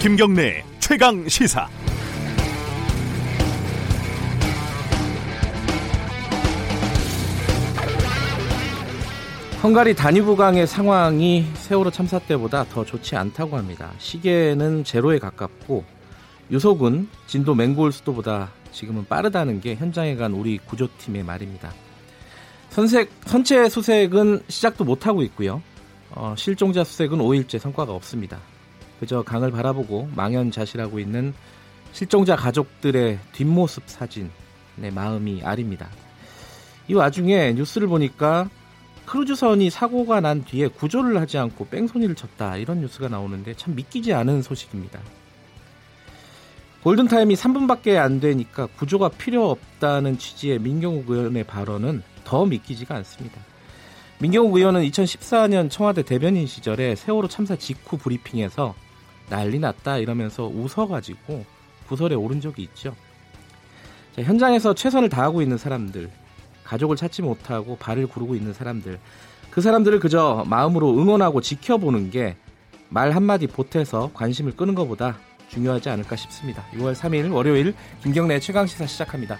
김경래 최강 시사. 헝가리 다뉴브강의 상황이 세월호 참사 때보다 더 좋지 않다고 합니다. 시계는 제로에 가깝고 유속은 진도 맹골 수도보다 지금은 빠르다는 게 현장에 간 우리 구조팀의 말입니다. 선색, 선체 수색은 시작도 못하고 있고요. 어, 실종자 수색은 5일째 성과가 없습니다. 그저 강을 바라보고 망연자실하고 있는 실종자 가족들의 뒷모습 사진, 내 마음이 아립니다. 이 와중에 뉴스를 보니까 크루즈선이 사고가 난 뒤에 구조를 하지 않고 뺑소니를 쳤다 이런 뉴스가 나오는데 참 믿기지 않은 소식입니다. 골든타임이 3분밖에 안 되니까 구조가 필요 없다는 취지의 민경욱 의원의 발언은 더 믿기지가 않습니다. 민경욱 의원은 2014년 청와대 대변인 시절에 세월호 참사 직후 브리핑에서 난리 났다 이러면서 웃어가지고 구설에 오른 적이 있죠. 자, 현장에서 최선을 다하고 있는 사람들, 가족을 찾지 못하고 발을 구르고 있는 사람들, 그 사람들을 그저 마음으로 응원하고 지켜보는 게 말 한마디 보태서 관심을 끄는 것보다 중요하지 않을까 싶습니다. 6월 3일 월요일 김경래 최강시사 시작합니다.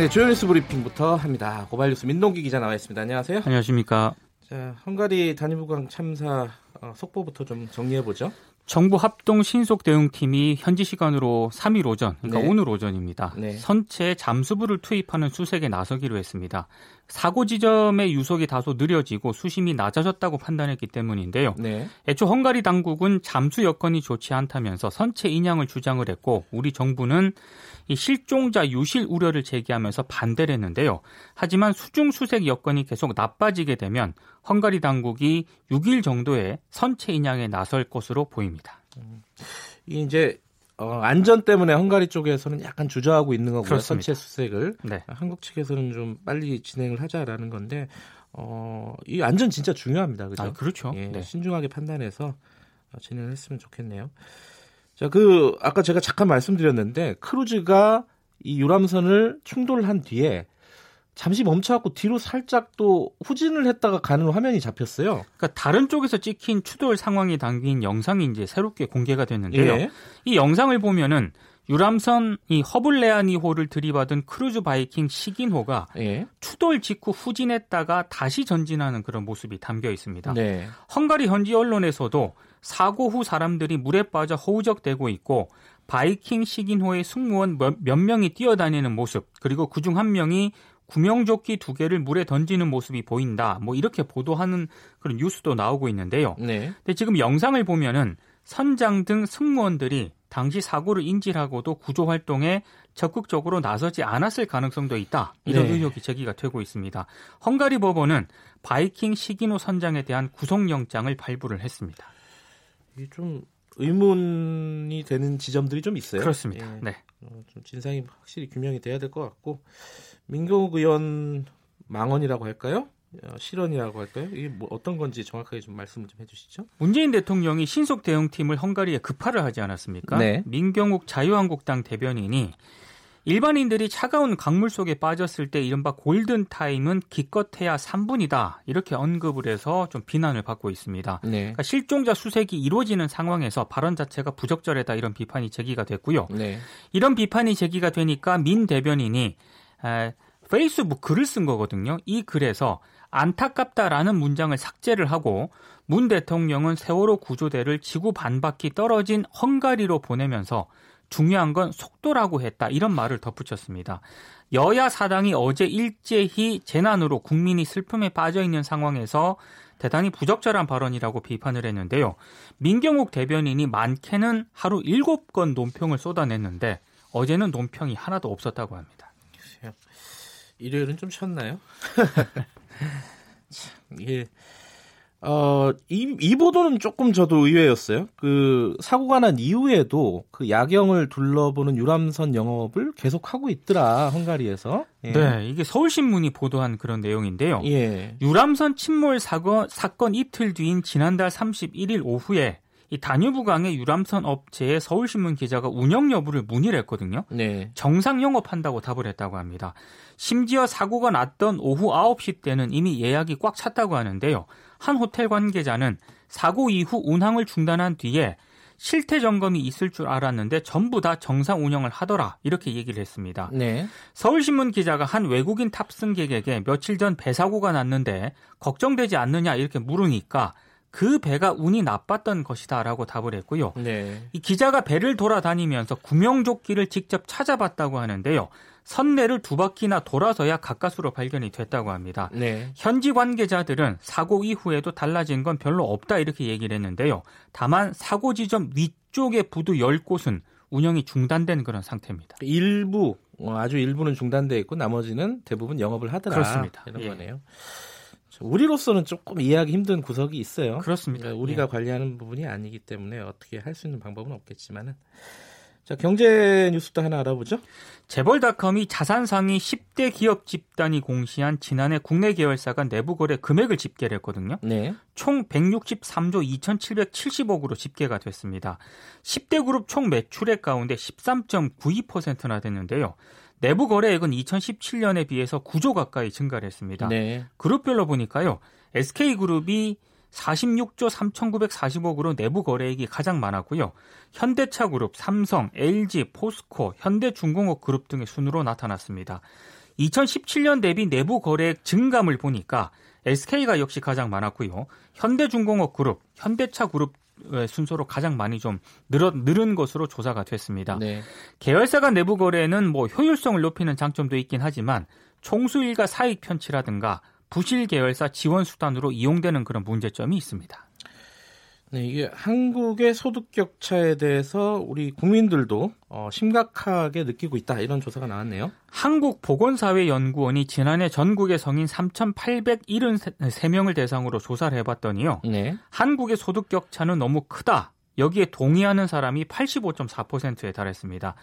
네, 주요 뉴스 브리핑부터 합니다. 고발 뉴스 민동기 기자 나와 있습니다. 안녕하세요. 안녕하십니까. 자, 헝가리 단위부강 참사 어, 속보부터 좀 정리해 보죠. 정부 합동 신속 대응팀이 현지 시간으로 3일 오전, 그러니까 네. 오늘 오전입니다. 네. 선체 잠수부를 투입하는 수색에 나서기로 했습니다. 사고 지점의 유속이 다소 느려지고 수심이 낮아졌다고 판단했기 때문인데요. 네. 애초 헝가리 당국은 잠수 여건이 좋지 않다면서 선체 인양을 주장을 했고 우리 정부는 이 실종자 유실 우려를 제기하면서 반대를 했는데요. 하지만 수중 수색 여건이 계속 나빠지게 되면 헝가리 당국이 6일 정도의 선체 인양에 나설 것으로 보입니다. 이 이제 어, 안전 때문에 헝가리 쪽에서는 약간 주저하고 있는 거고요. 그렇습니다. 선체 수색을 네. 한국 측에서는 좀 빨리 진행을 하자라는 건데 어, 이 안전 진짜 중요합니다. 그죠? 아, 그렇죠. 예, 네. 신중하게 판단해서 어, 진행을 했으면 좋겠네요. 자, 그 아까 제가 잠깐 말씀드렸는데 크루즈가 이 유람선을 충돌한 뒤에 잠시 멈춰갖고 뒤로 살짝 또 후진을 했다가 가는 화면이 잡혔어요. 그러니까 다른 쪽에서 찍힌 추돌 상황이 담긴 영상이 이제 새롭게 공개가 됐는데요. 예. 이 영상을 보면은 유람선 이 허블레아니호를 들이받은 크루즈 바이킹 시긴호가 예. 추돌 직후 후진했다가 다시 전진하는 그런 모습이 담겨 있습니다. 네. 헝가리 현지 언론에서도 사고 후 사람들이 물에 빠져 허우적대고 있고 바이킹 시긴호의 승무원 몇, 몇 명이 뛰어다니는 모습 그리고 그중 한 명이 구명조끼 두 개를 물에 던지는 모습이 보인다. 뭐 이렇게 보도하는 그런 뉴스도 나오고 있는데요. 네. 근데 지금 영상을 보면은 선장 등 승무원들이 당시 사고를 인지하고도 구조 활동에 적극적으로 나서지 않았을 가능성도 있다. 이런 네. 의혹이 제기가 되고 있습니다. 헝가리 법원은 바이킹 시기노 선장에 대한 구속영장을 발부를 했습니다. 이게 좀 의문이 되는 지점들이 좀 있어요. 그렇습니다. 예. 네. 어, 좀 진상이 확실히 규명이 돼야 될 것 같고 민경욱 의원 망언이라고 할까요? 어, 실언이라고 할까요? 이게 뭐 어떤 건지 정확하게 좀 말씀을 좀 해주시죠. 문재인 대통령이 신속 대응팀을 헝가리에 급파를 하지 않았습니까? 네. 민경욱 자유한국당 대변인이 일반인들이 차가운 강물 속에 빠졌을 때 이른바 골든 타임은 기껏해야 3분이다. 이렇게 언급을 해서 좀 비난을 받고 있습니다. 네. 그러니까 실종자 수색이 이루어지는 상황에서 발언 자체가 부적절하다 이런 비판이 제기가 됐고요. 네. 이런 비판이 제기가 되니까 민 대변인이 에, 페이스북 글을 쓴 거거든요. 이 글에서 안타깝다라는 문장을 삭제를 하고 문 대통령은 세월호 구조대를 지구 반바퀴 떨어진 헝가리로 보내면서 중요한 건 속도라고 했다. 이런 말을 덧붙였습니다. 여야 사당이 어제 일제히 재난으로 국민이 슬픔에 빠져 있는 상황에서 대단히 부적절한 발언이라고 비판을 했는데요. 민경욱 대변인이 많게는 하루 7건 논평을 쏟아냈는데 어제는 논평이 하나도 없었다고 합니다. 일요일은 좀 쉬었나요? 참, 이게 어, 이, 이 보도는 조금 저도 의외였어요. 그 사고가 난 이후에도 그 야경을 둘러보는 유람선 영업을 계속 하고 있더라 헝가리에서. 예. 네, 이게 서울신문이 보도한 그런 내용인데요. 예. 유람선 침몰 사건, 사건 이틀 뒤인 지난달 31일 오후에 이 다뉴브강의 유람선 업체에 서울신문 기자가 운영 여부를 문의를 했거든요. 네. 정상 영업한다고 답을 했다고 합니다. 심지어 사고가 났던 오후 9시 때는 이미 예약이 꽉 찼다고 하는데요. 한 호텔 관계자는 사고 이후 운항을 중단한 뒤에 실태 점검이 있을 줄 알았는데 전부 다 정상 운영을 하더라 이렇게 얘기를 했습니다. 네. 서울신문 기자가 한 외국인 탑승객에게 며칠 전 배 사고가 났는데 걱정되지 않느냐 이렇게 물으니까 그 배가 운이 나빴던 것이다라고 답을 했고요. 네. 이 기자가 배를 돌아다니면서 구명조끼를 직접 찾아봤다고 하는데요. 선내를 두 바퀴나 돌아서야 가까스로 발견이 됐다고 합니다. 네. 현지 관계자들은 사고 이후에도 달라진 건 별로 없다 이렇게 얘기를 했는데요. 다만 사고 지점 위쪽의 부두 10곳은 운영이 중단된 그런 상태입니다. 일부 어, 아주 일부는 중단돼 있고 나머지는 대부분 영업을 하더라. 그렇습니다. 이런 예. 거네요. 우리로서는 조금 이해하기 힘든 구석이 있어요. 그렇습니다. 그러니까 우리가 예. 관리하는 부분이 아니기 때문에 어떻게 할 수 있는 방법은 없겠지만은 자 경제 뉴스도 하나 알아보죠. 재벌닷컴이 자산 상위 10대 기업 집단이 공시한 지난해 국내 계열사 간 내부 거래 금액을 집계를 했거든요. 네. 총 163조 2,770억으로 집계가 됐습니다. 10대 그룹 총 매출액 가운데 13.92%나 됐는데요. 내부 거래액은 2017년에 비해서 9조 가까이 증가를 했습니다. 네. 그룹별로 보니까요. SK그룹이 46조 3,940억으로 내부 거래액이 가장 많았고요. 현대차그룹, 삼성, LG, 포스코, 현대중공업 그룹 등의 순으로 나타났습니다. 2017년 대비 내부 거래액 증감을 보니까 SK가 역시 가장 많았고요. 현대중공업 그룹, 현대차 그룹 의 순서로 가장 많이 좀 늘어, 늘은 것으로 조사가 됐습니다. 네. 계열사 간 내부 거래는 뭐 효율성을 높이는 장점도 있긴 하지만 총수일가 사익 편취라든가 부실 계열사 지원 수단으로 이용되는 그런 문제점이 있습니다. 네, 이게 한국의 소득 격차에 대해서 우리 국민들도 어, 심각하게 느끼고 있다 이런 조사가 나왔네요. 한국보건사회연구원이 지난해 전국의 성인 3,873명을 대상으로 조사를 해봤더니요. 네. 한국의 소득 격차는 너무 크다. 여기에 동의하는 사람이 85.4%에 달했습니다.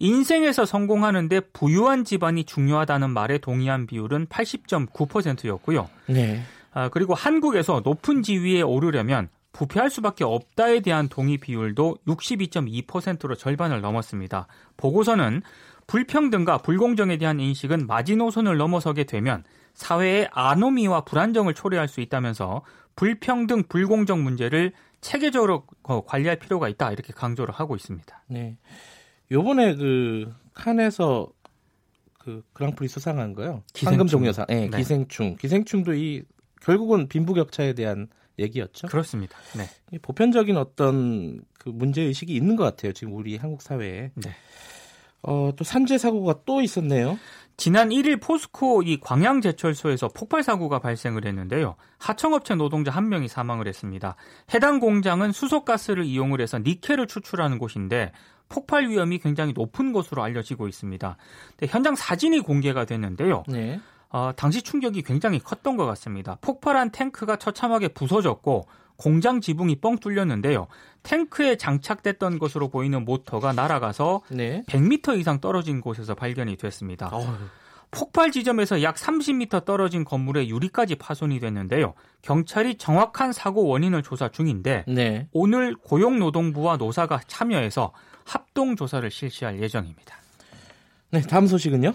인생에서 성공하는데 부유한 집안이 중요하다는 말에 동의한 비율은 80.9%였고요. 네. 아, 그리고 한국에서 높은 지위에 오르려면 부패할 수밖에 없다에 대한 동의 비율도 62.2%로 절반을 넘었습니다. 보고서는 불평등과 불공정에 대한 인식은 마지노선을 넘어서게 되면 사회의 아노미와 불안정을 초래할 수 있다면서 불평등, 불공정 문제를 체계적으로 어, 관리할 필요가 있다 이렇게 강조를 하고 있습니다. 네. 요번에 그 칸에서 그 그랑프리 수상한 거요. 기생충. 황금 종려상. 네, 네. 기생충. 기생충도 이 결국은 빈부격차에 대한 얘기였죠. 그렇습니다. 네. 이 보편적인 어떤 그 문제 의식이 있는 것 같아요. 지금 우리 한국 사회에. 네. 어, 또 산재 사고가 또 있었네요. 지난 1일 포스코 이 광양제철소에서 폭발 사고가 발생을 했는데요. 하청업체 노동자 한 명이 사망을 했습니다. 해당 공장은 수소가스를 이용을 해서 니켈을 추출하는 곳인데 폭발 위험이 굉장히 높은 것으로 알려지고 있습니다. 현장 사진이 공개가 됐는데요. 네. 어, 당시 충격이 굉장히 컸던 것 같습니다. 폭발한 탱크가 처참하게 부서졌고 공장 지붕이 뻥 뚫렸는데요. 탱크에 장착됐던 것으로 보이는 모터가 날아가서 네. 100m 이상 떨어진 곳에서 발견이 됐습니다. 어휴. 폭발 지점에서 약 30m 떨어진 건물의 유리까지 파손이 됐는데요. 경찰이 정확한 사고 원인을 조사 중인데 네. 오늘 고용노동부와 노사가 참여해서 합동 조사를 실시할 예정입니다. 네, 다음 소식은요?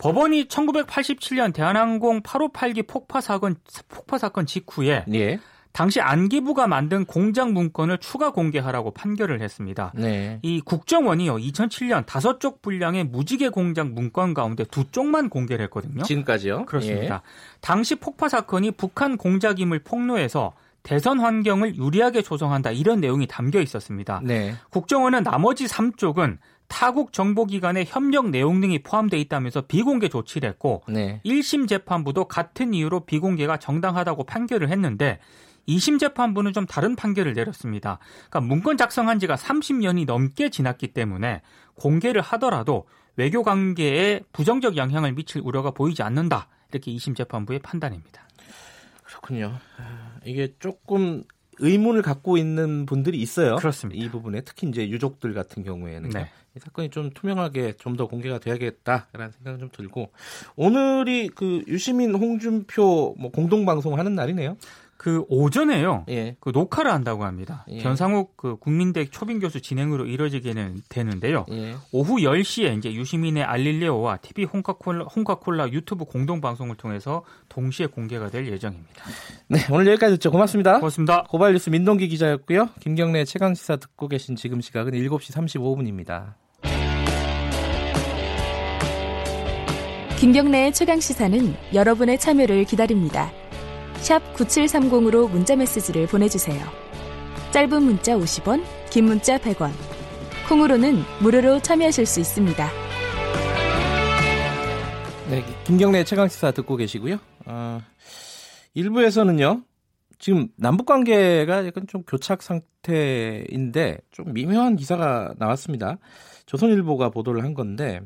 법원이 1987년 대한항공 858기 폭파 사건 폭파 사건 직후에 예. 당시 안기부가 만든 공장 문건을 추가 공개하라고 판결을 했습니다. 네. 이 국정원이요 2007년 다섯 쪽 분량의 무지개 공장 문건 가운데 두 쪽만 공개를 했거든요. 지금까지요? 그렇습니다. 당시 폭파 사건이 북한 공작임을 폭로해서 대선 환경을 유리하게 조성한다 이런 내용이 담겨 있었습니다. 예. 네. 국정원은 나머지 3쪽은 타국 정보기관의 협력 내용 등이 포함되어 있다면서 비공개 조치를 했고 네. 1심 재판부도 같은 이유로 비공개가 정당하다고 판결을 했는데 2심 재판부는 좀 다른 판결을 내렸습니다. 그러니까 문건 작성한 지가 30년이 넘게 지났기 때문에 공개를 하더라도 외교 관계에 부정적 영향을 미칠 우려가 보이지 않는다. 이렇게 2심 재판부의 판단입니다. 그렇군요. 아, 이게 조금 의문을 갖고 있는 분들이 있어요. 그렇습니다. 이 부분에 특히 이제 유족들 같은 경우에는 네. 이 사건이 좀 투명하게 좀 더 공개가 돼야겠다라는 생각은 좀 들고 오늘이 그 유시민 홍준표 뭐 공동 방송 하는 날이네요. 그 오전에요. 예. 그 녹화를 한다고 합니다. 예. 변상욱 그 국민대 초빙 교수 진행으로 이뤄지게는 되는데요. 예. 오후 10시에 이제 유시민의 알릴레오와 TV 홍카콜라, 홍카콜라 유튜브 공동 방송을 통해서 동시에 공개가 될 예정입니다. 네, 오늘 여기까지 듣죠. 고맙습니다. 고맙습니다. 고발 뉴스 민동기 기자였고요. 김경래 최강 시사 듣고 계신 지금 시각은 7시 35분입니다. 김경래의 최강 시사는 여러분의 참여를 기다립니다. 샵 9730으로 문자 메시지를 보내주세요. 짧은 문자 50원, 긴 문자 100원. 콩으로는 무료로 참여하실 수 있습니다. 네, 김경래 최강 시사 듣고 계시고요. 어, 일부에서는요. 지금 남북 관계가 약간 좀 교착 상태인데 좀 미묘한 기사가 나왔습니다. 조선일보가 보도를 한 건데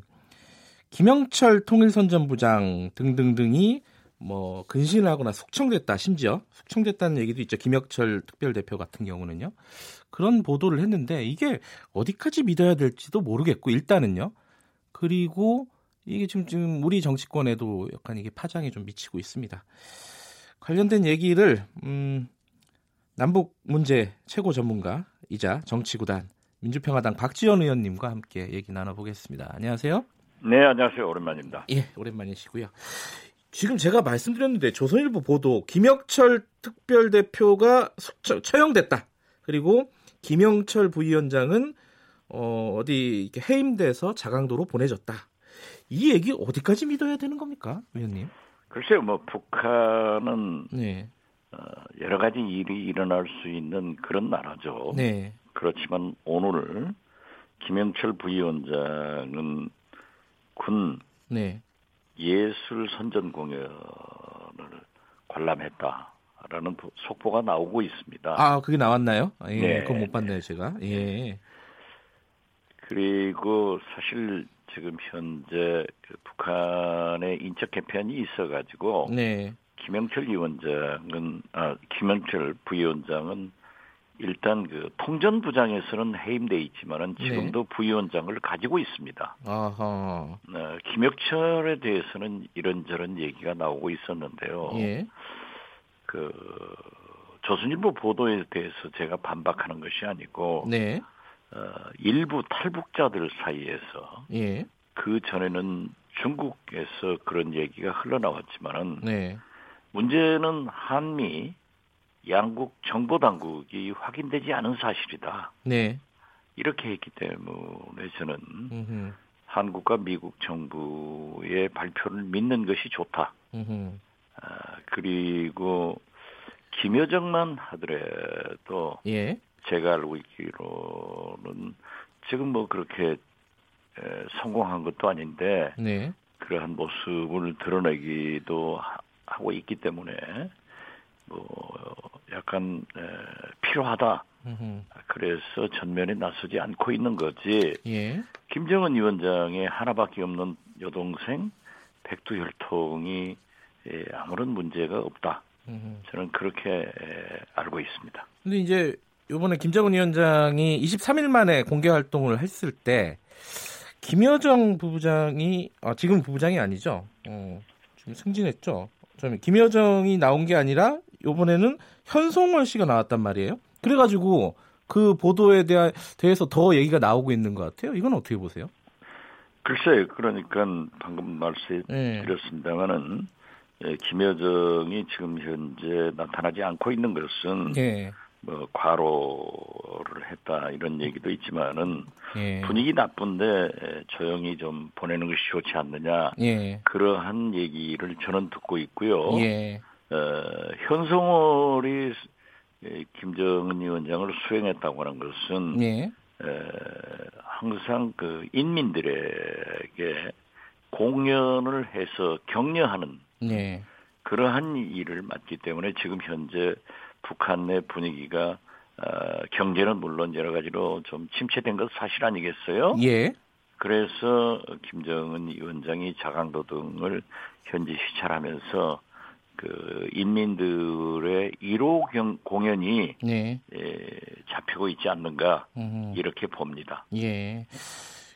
김영철 통일선전부장 등등등이 뭐 근신을 하거나 숙청됐다 심지어 숙청됐다는 얘기도 있죠. 김혁철 특별대표 같은 경우는요. 그런 보도를 했는데 이게 어디까지 믿어야 될지도 모르겠고 일단은요. 그리고 이게 지금 지금 우리 정치권에도 약간 이게 파장이 좀 미치고 있습니다. 관련된 얘기를 음, 남북 문제 최고 전문가이자 정치구단 민주평화당 박지원 의원님과 함께 얘기 나눠보겠습니다. 안녕하세요. 네, 안녕하세요. 오랜만입니다. 예, 오랜만이시고요. 지금 제가 말씀드렸는데 조선일보 보도 김혁철 특별대표가 숙처, 처형됐다. 그리고 김영철 부위원장은 어, 어디 이렇게 해임돼서 자강도로 보내졌다. 이 얘기 어디까지 믿어야 되는 겁니까, 의원님? 글쎄요, 뭐 북한은 네, 어, 여러 가지 일이 일어날 수 있는 그런 나라죠. 네, 그렇지만 오늘 김영철 부위원장은 군 네, 예술 선전 공연을 관람했다라는 보- 속보가 나오고 있습니다. 아, 그게 나왔나요? 아, 예, 네. 그건 못 봤네요, 제가. 예, 그리고 사실 지금 현재 그 북한의 인적 개편이 있어가지고 네, 김영철 위원장은 아 김영철 부위원장은 일단 그 통전부장에서는 해임돼 있지만은 네. 지금도 부위원장을 가지고 있습니다. 아하, 어, 김혁철에 대해서는 이런저런 얘기가 나오고 있었는데요. 예, 그 조선일보 보도에 대해서 제가 반박하는 것이 아니고 네, 어, 일부 탈북자들 사이에서 예, 그 전에는 중국에서 그런 얘기가 흘러나왔지만은 네, 문제는 한미 양국 정보 당국이 확인되지 않은 사실이다. 네, 이렇게 했기 때문에 저는 음흠, 한국과 미국 정부의 발표를 믿는 것이 좋다. 음흠, 아, 그리고 김여정만 하더라도 예, 제가 알고 있기로는 지금 뭐 그렇게 에, 성공한 것도 아닌데 네, 그러한 모습을 드러내기도 하- 하고 있기 때문에 뭐 약간 에, 필요하다. 음흠, 그래서 전면에 나서지 않고 있는 거지. 예, 김정은 위원장의 하나밖에 없는 여동생 백두혈통이 에, 아무런 문제가 없다. 음흠. 저는 그렇게 에, 알고 있습니다. 근데 이제 요번에 김정은 위원장이 23일 만에 공개 활동을 했을 때 김여정 부부장이 아, 지금 부부장이 아니죠. 어, 지금 승진했죠. 좀 김여정이 나온 게 아니라 요번에는 현송월 씨가 나왔단 말이에요. 그래가지고 그 보도에 대하, 대해서 더 얘기가 나오고 있는 것 같아요. 이건 어떻게 보세요? 글쎄요, 그러니까 방금 네. 말씀드렸습니다만은 예, 김여정이 지금 현재 나타나지 않고 있는 것은 예, 뭐 과로를 했다 이런 얘기도 있지만은 예, 분위기 나쁜데 에, 조용히 좀 보내는 것이 좋지 않느냐 예, 그러한 얘기를 저는 듣고 있고요. 예, 어, 현성월이 에, 김정은 위원장을 수행했다고 하는 것은 예, 에, 항상 그 인민들에게 공연을 해서 격려하는 예, 그러한 일을 맡기 때문에 지금 현재 북한 내 분위기가 어, 경제는 물론 여러 가지로 좀 침체된 것 사실 아니겠어요? 예, 그래서 김정은 위원장이 자강도 등을 현지 시찰하면서 그 인민들의 1호 경, 공연이 네, 에, 잡히고 있지 않는가 음. 이렇게 봅니다. 예.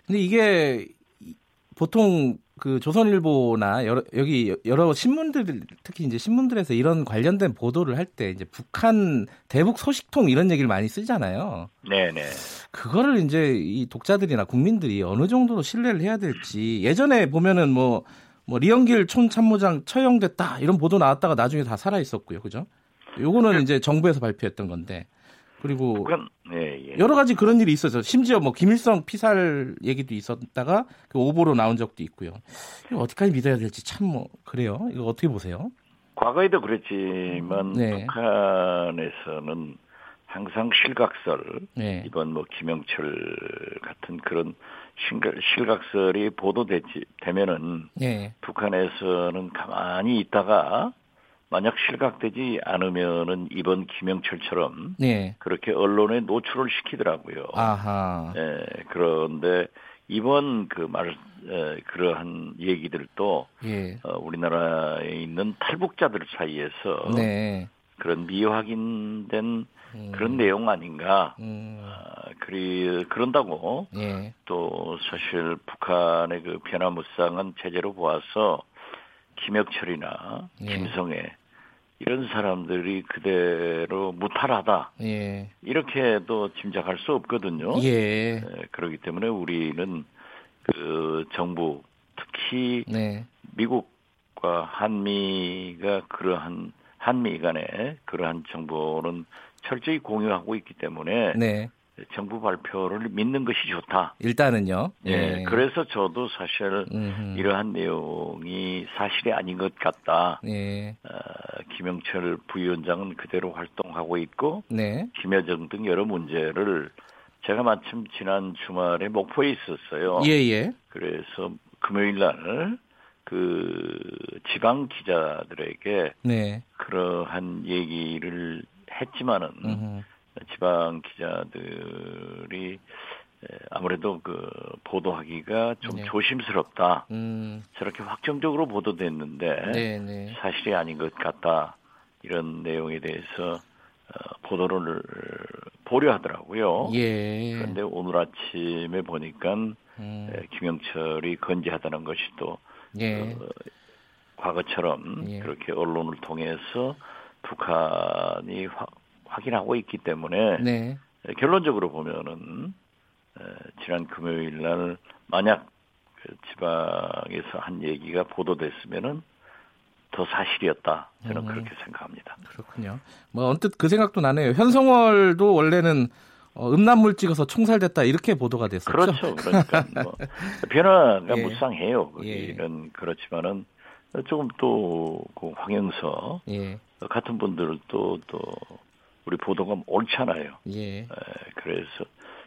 근데 이게 이- 보통 그 조선일보나 여러, 여기 여러 신문들 특히 이제 신문들에서 이런 관련된 보도를 할 때 이제 북한 대북 소식통 이런 얘기를 많이 쓰잖아요. 네네. 그거를 이제 이 독자들이나 국민들이 어느 정도로 신뢰를 해야 될지 예전에 보면은 뭐, 뭐 리영길 촌참모장 처형됐다 이런 보도 나왔다가 나중에 다 살아 있었고요, 그죠? 요거는 이제 정부에서 발표했던 건데 그리고 북한, 네, 예. 여러 가지 그런 일이 있어서 심지어 뭐 김일성 피살 얘기도 있었다가 그 오보로 나온 적도 있고요. 이거 어디까지 믿어야 될지 참 뭐 그래요. 이거 어떻게 보세요? 과거에도 그랬지만 네. 북한에서는 항상 실각설 네. 이번 뭐 김영철 같은 그런 실각- 실각설이 보도되지 되면은 네. 북한에서는 가만히 있다가 만약 실각되지 않으면은 이번 김영철처럼 네. 그렇게 언론에 노출을 시키더라고요. 아하. 예, 그런데 이번 그 말, 에, 그러한 얘기들도 예. 어, 우리나라에 있는 탈북자들 사이에서 네. 그런 미확인된 음. 그런 내용 아닌가. 음. 아, 그리, 그런다고 예. 또 사실 북한의 그 변화무쌍한 체제로 보아서 김혁철이나 예. 김성애 이런 사람들이 그대로 무탈하다. 예. 이렇게도 짐작할 수 없거든요. 예. 에, 그렇기 때문에 우리는 그 정부 특히 네. 미국과 한미가 그러한 한미 간에 그러한 정보는 철저히 공유하고 있기 때문에 네. 정부 발표를 믿는 것이 좋다. 일단은요. 예. 그래서 저도 사실 음흠. 이러한 내용이 사실이 아닌 것 같다. 예. 어, 김영철 부위원장은 그대로 활동하고 있고 네. 김여정 등 여러 문제를 제가 마침 지난 주말에 목포에 있었어요. 예, 예. 그래서 금요일 날 그 지방 기자들에게 네. 그러한 얘기를 했지만은 음흠. 지방 기자들이 에, 아무래도 그 보도하기가 좀 네. 조심스럽다. 음. 저렇게 확정적으로 보도됐는데 네, 네. 사실이 아닌 것 같다. 이런 내용에 대해서 어, 보도를 보려 하더라고요. 예. 그런데 오늘 아침에 보니까 음. 에, 김영철이 건재하다는 것이 또 예. 어, 과거처럼 예. 그렇게 언론을 통해서 북한이 화- 확인하고 있기 때문에 네. 에, 결론적으로 보면은 에, 지난 금요일 날 만약 그 지방에서 한 얘기가 보도됐으면은 더 사실이었다 저는 음. 그렇게 생각합니다. 그렇군요. 뭐 언뜻 그 생각도 나네요. 현성월도 원래는 어, 음란물 찍어서 총살됐다 이렇게 보도가 됐었죠. 그렇죠. 그러니까 뭐 변화가 예. 무쌍해요. 예. 거기는 그렇지만은 조금 또 그 황영서 예. 같은 분들도 또 우리 보도가 옳잖아요. 예. 에, 그래서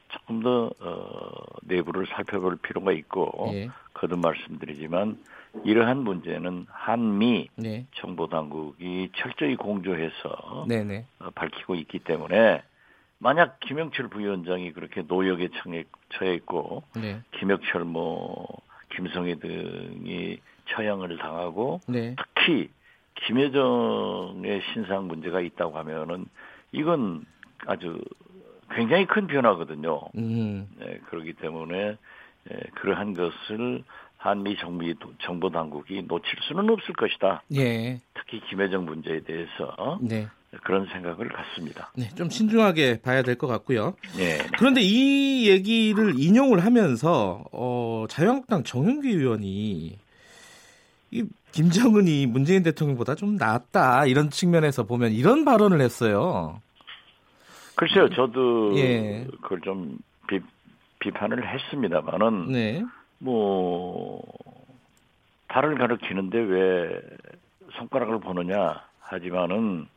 조금 더 어, 내부를 살펴볼 필요가 있고 예. 거듭 말씀드리지만 이러한 문제는 한미 네. 정보 당국이 철저히 공조해서 네, 네. 어, 밝히고 있기 때문에 만약 김영철 부위원장이 그렇게 노역에 처해, 있고 네. 김혁철 뭐 김성애 등이 처형을 당하고 네. 특히 김여정의 신상 문제가 있다고 하면은 이건 아주 굉장히 큰 변화거든요. 음. 네, 그렇기 때문에 예, 그러한 것을 한미 정부 정보 당국이 놓칠 수는 없을 것이다. 예. 특히 김여정 문제에 대해서 네. 그런 생각을 갖습니다. 네. 좀 신중하게 봐야 될 것 같고요. 네. 그런데 이 얘기를 인용을 하면서 어, 자유한국당 정윤기 의원이 이 김정은이 문재인 대통령보다 좀 낫다 이런 측면에서 보면 이런 발언을 했어요. 글쎄요, 저도 예. 그걸 좀 비, 비판을 했습니다만은 네. 뭐 달을 가리키는데 왜 손가락을 보느냐 하지만은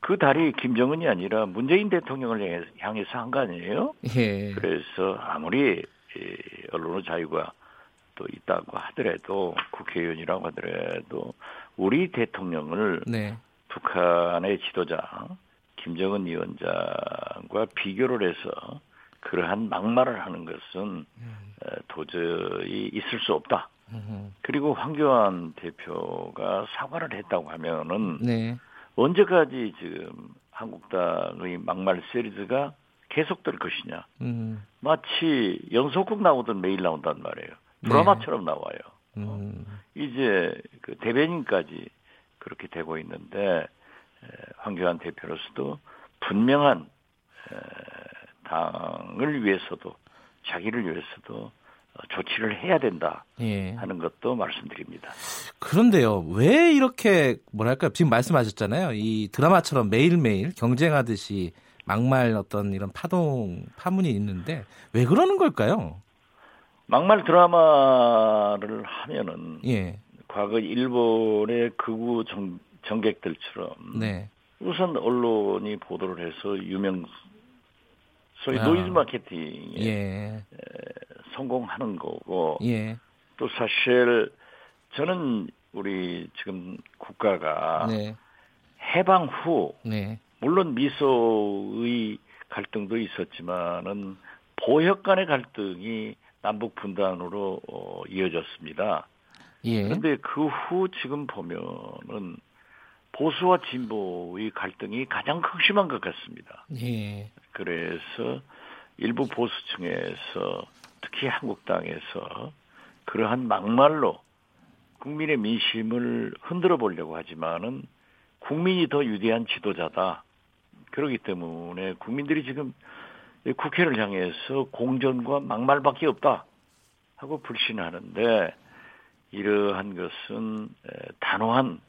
그 달이 김정은이 아니라 문재인 대통령을 향해서, 한 거 아니에요? 예. 그래서 아무리 이 언론의 자유가 또 있다고 하더라도 국회의원이라고 하더라도 우리 대통령을 네. 북한의 지도자 김정은 위원장과 비교를 해서 그러한 막말을 하는 것은 에, 도저히 있을 수 없다. 음, 그리고 황교안 대표가 사과를 했다고 하면은 네. 언제까지 지금 한국당의 막말 시리즈가 계속될 것이냐. 음. 마치 연속극 나오던 매일 나온단 말이에요. 드라마처럼 나와요. 음. 이제 그 대변인까지 그렇게 되고 있는데 황교안 대표로서도 분명한 당을 위해서도 자기를 위해서도 조치를 해야 된다 예. 하는 것도 말씀드립니다. 그런데요, 왜 이렇게 뭐랄까 지금 말씀하셨잖아요. 이 드라마처럼 매일매일 경쟁하듯이 막말 어떤 이런 파동 파문이 있는데 왜 그러는 걸까요? 막말 드라마를 하면은 예. 과거 일본의 극우 정, 정객들처럼 네. 우선 언론이 보도를 해서 유명 소위 아. 노이즈 마케팅에 예. 성공하는 거고 예. 또 사실 저는 우리 지금 국가가 네. 해방 후 네. 물론 미소의 갈등도 있었지만은 보역 간의 갈등이 남북 분단으로 어, 이어졌습니다. 예. 그런데 그 후 지금 보면은 보수와 진보의 갈등이 가장 극심한 것 같습니다. 예. 그래서 일부 보수층에서 특히 한국당에서 그러한 막말로 국민의 민심을 흔들어 보려고 하지만은 국민이 더 유리한 지도자다. 그렇기 때문에 국민들이 지금 국회를 향해서 공전과 막말밖에 없다 하고 불신하는데 이러한 것은 단호한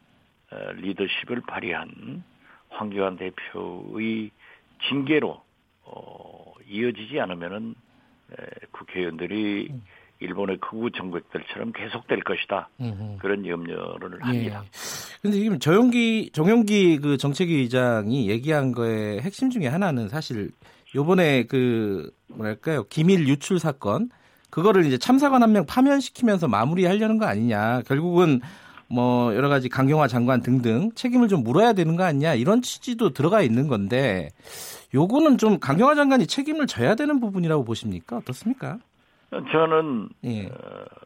리더십을 발휘한 황교안 대표의 징계로 어, 이어지지 않으면은 국회의원들이 일본의 극우 정객들처럼 계속될 것이다. 음흠. 그런 염려를 합니다. 예. 근데 지금 정용기 정용기 그 정책위 의장이 얘기한 거의 핵심 중에 하나는 사실 요번에 그 뭐랄까요 기밀 유출 사건 그거를 이제 참사관 한 명 파면시키면서 마무리하려는 거 아니냐 결국은 뭐 여러 가지 강경화 장관 등등 책임을 좀 물어야 되는 거 아니냐 이런 취지도 들어가 있는 건데 요거는 좀 강경화 장관이 책임을 져야 되는 부분이라고 보십니까 어떻습니까? 저는 예. 어,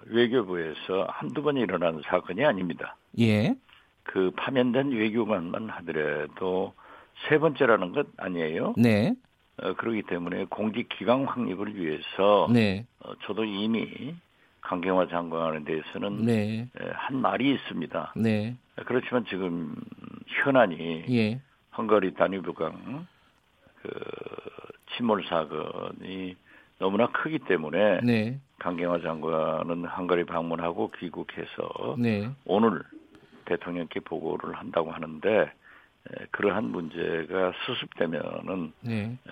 외교부에서 한두 번 일어난 사건이 아닙니다. 예. 그 파면된 외교관만 하더라도 세 번째라는 것 아니에요. 네. 어, 그렇기 때문에 공직 기강 확립을 위해서 네. 어, 저도 이미 강경화 장관에 대해서는 네. 에, 한 말이 있습니다. 네. 그렇지만 지금 현안이 예. 헝가리 다뉴브강 그 침몰 사건이 너무나 크기 때문에 네. 강경화 장관은 헝가리 방문하고 귀국해서 네. 오늘 대통령께 보고를 한다고 하는데 에, 그러한 문제가 수습되면은 네. 에,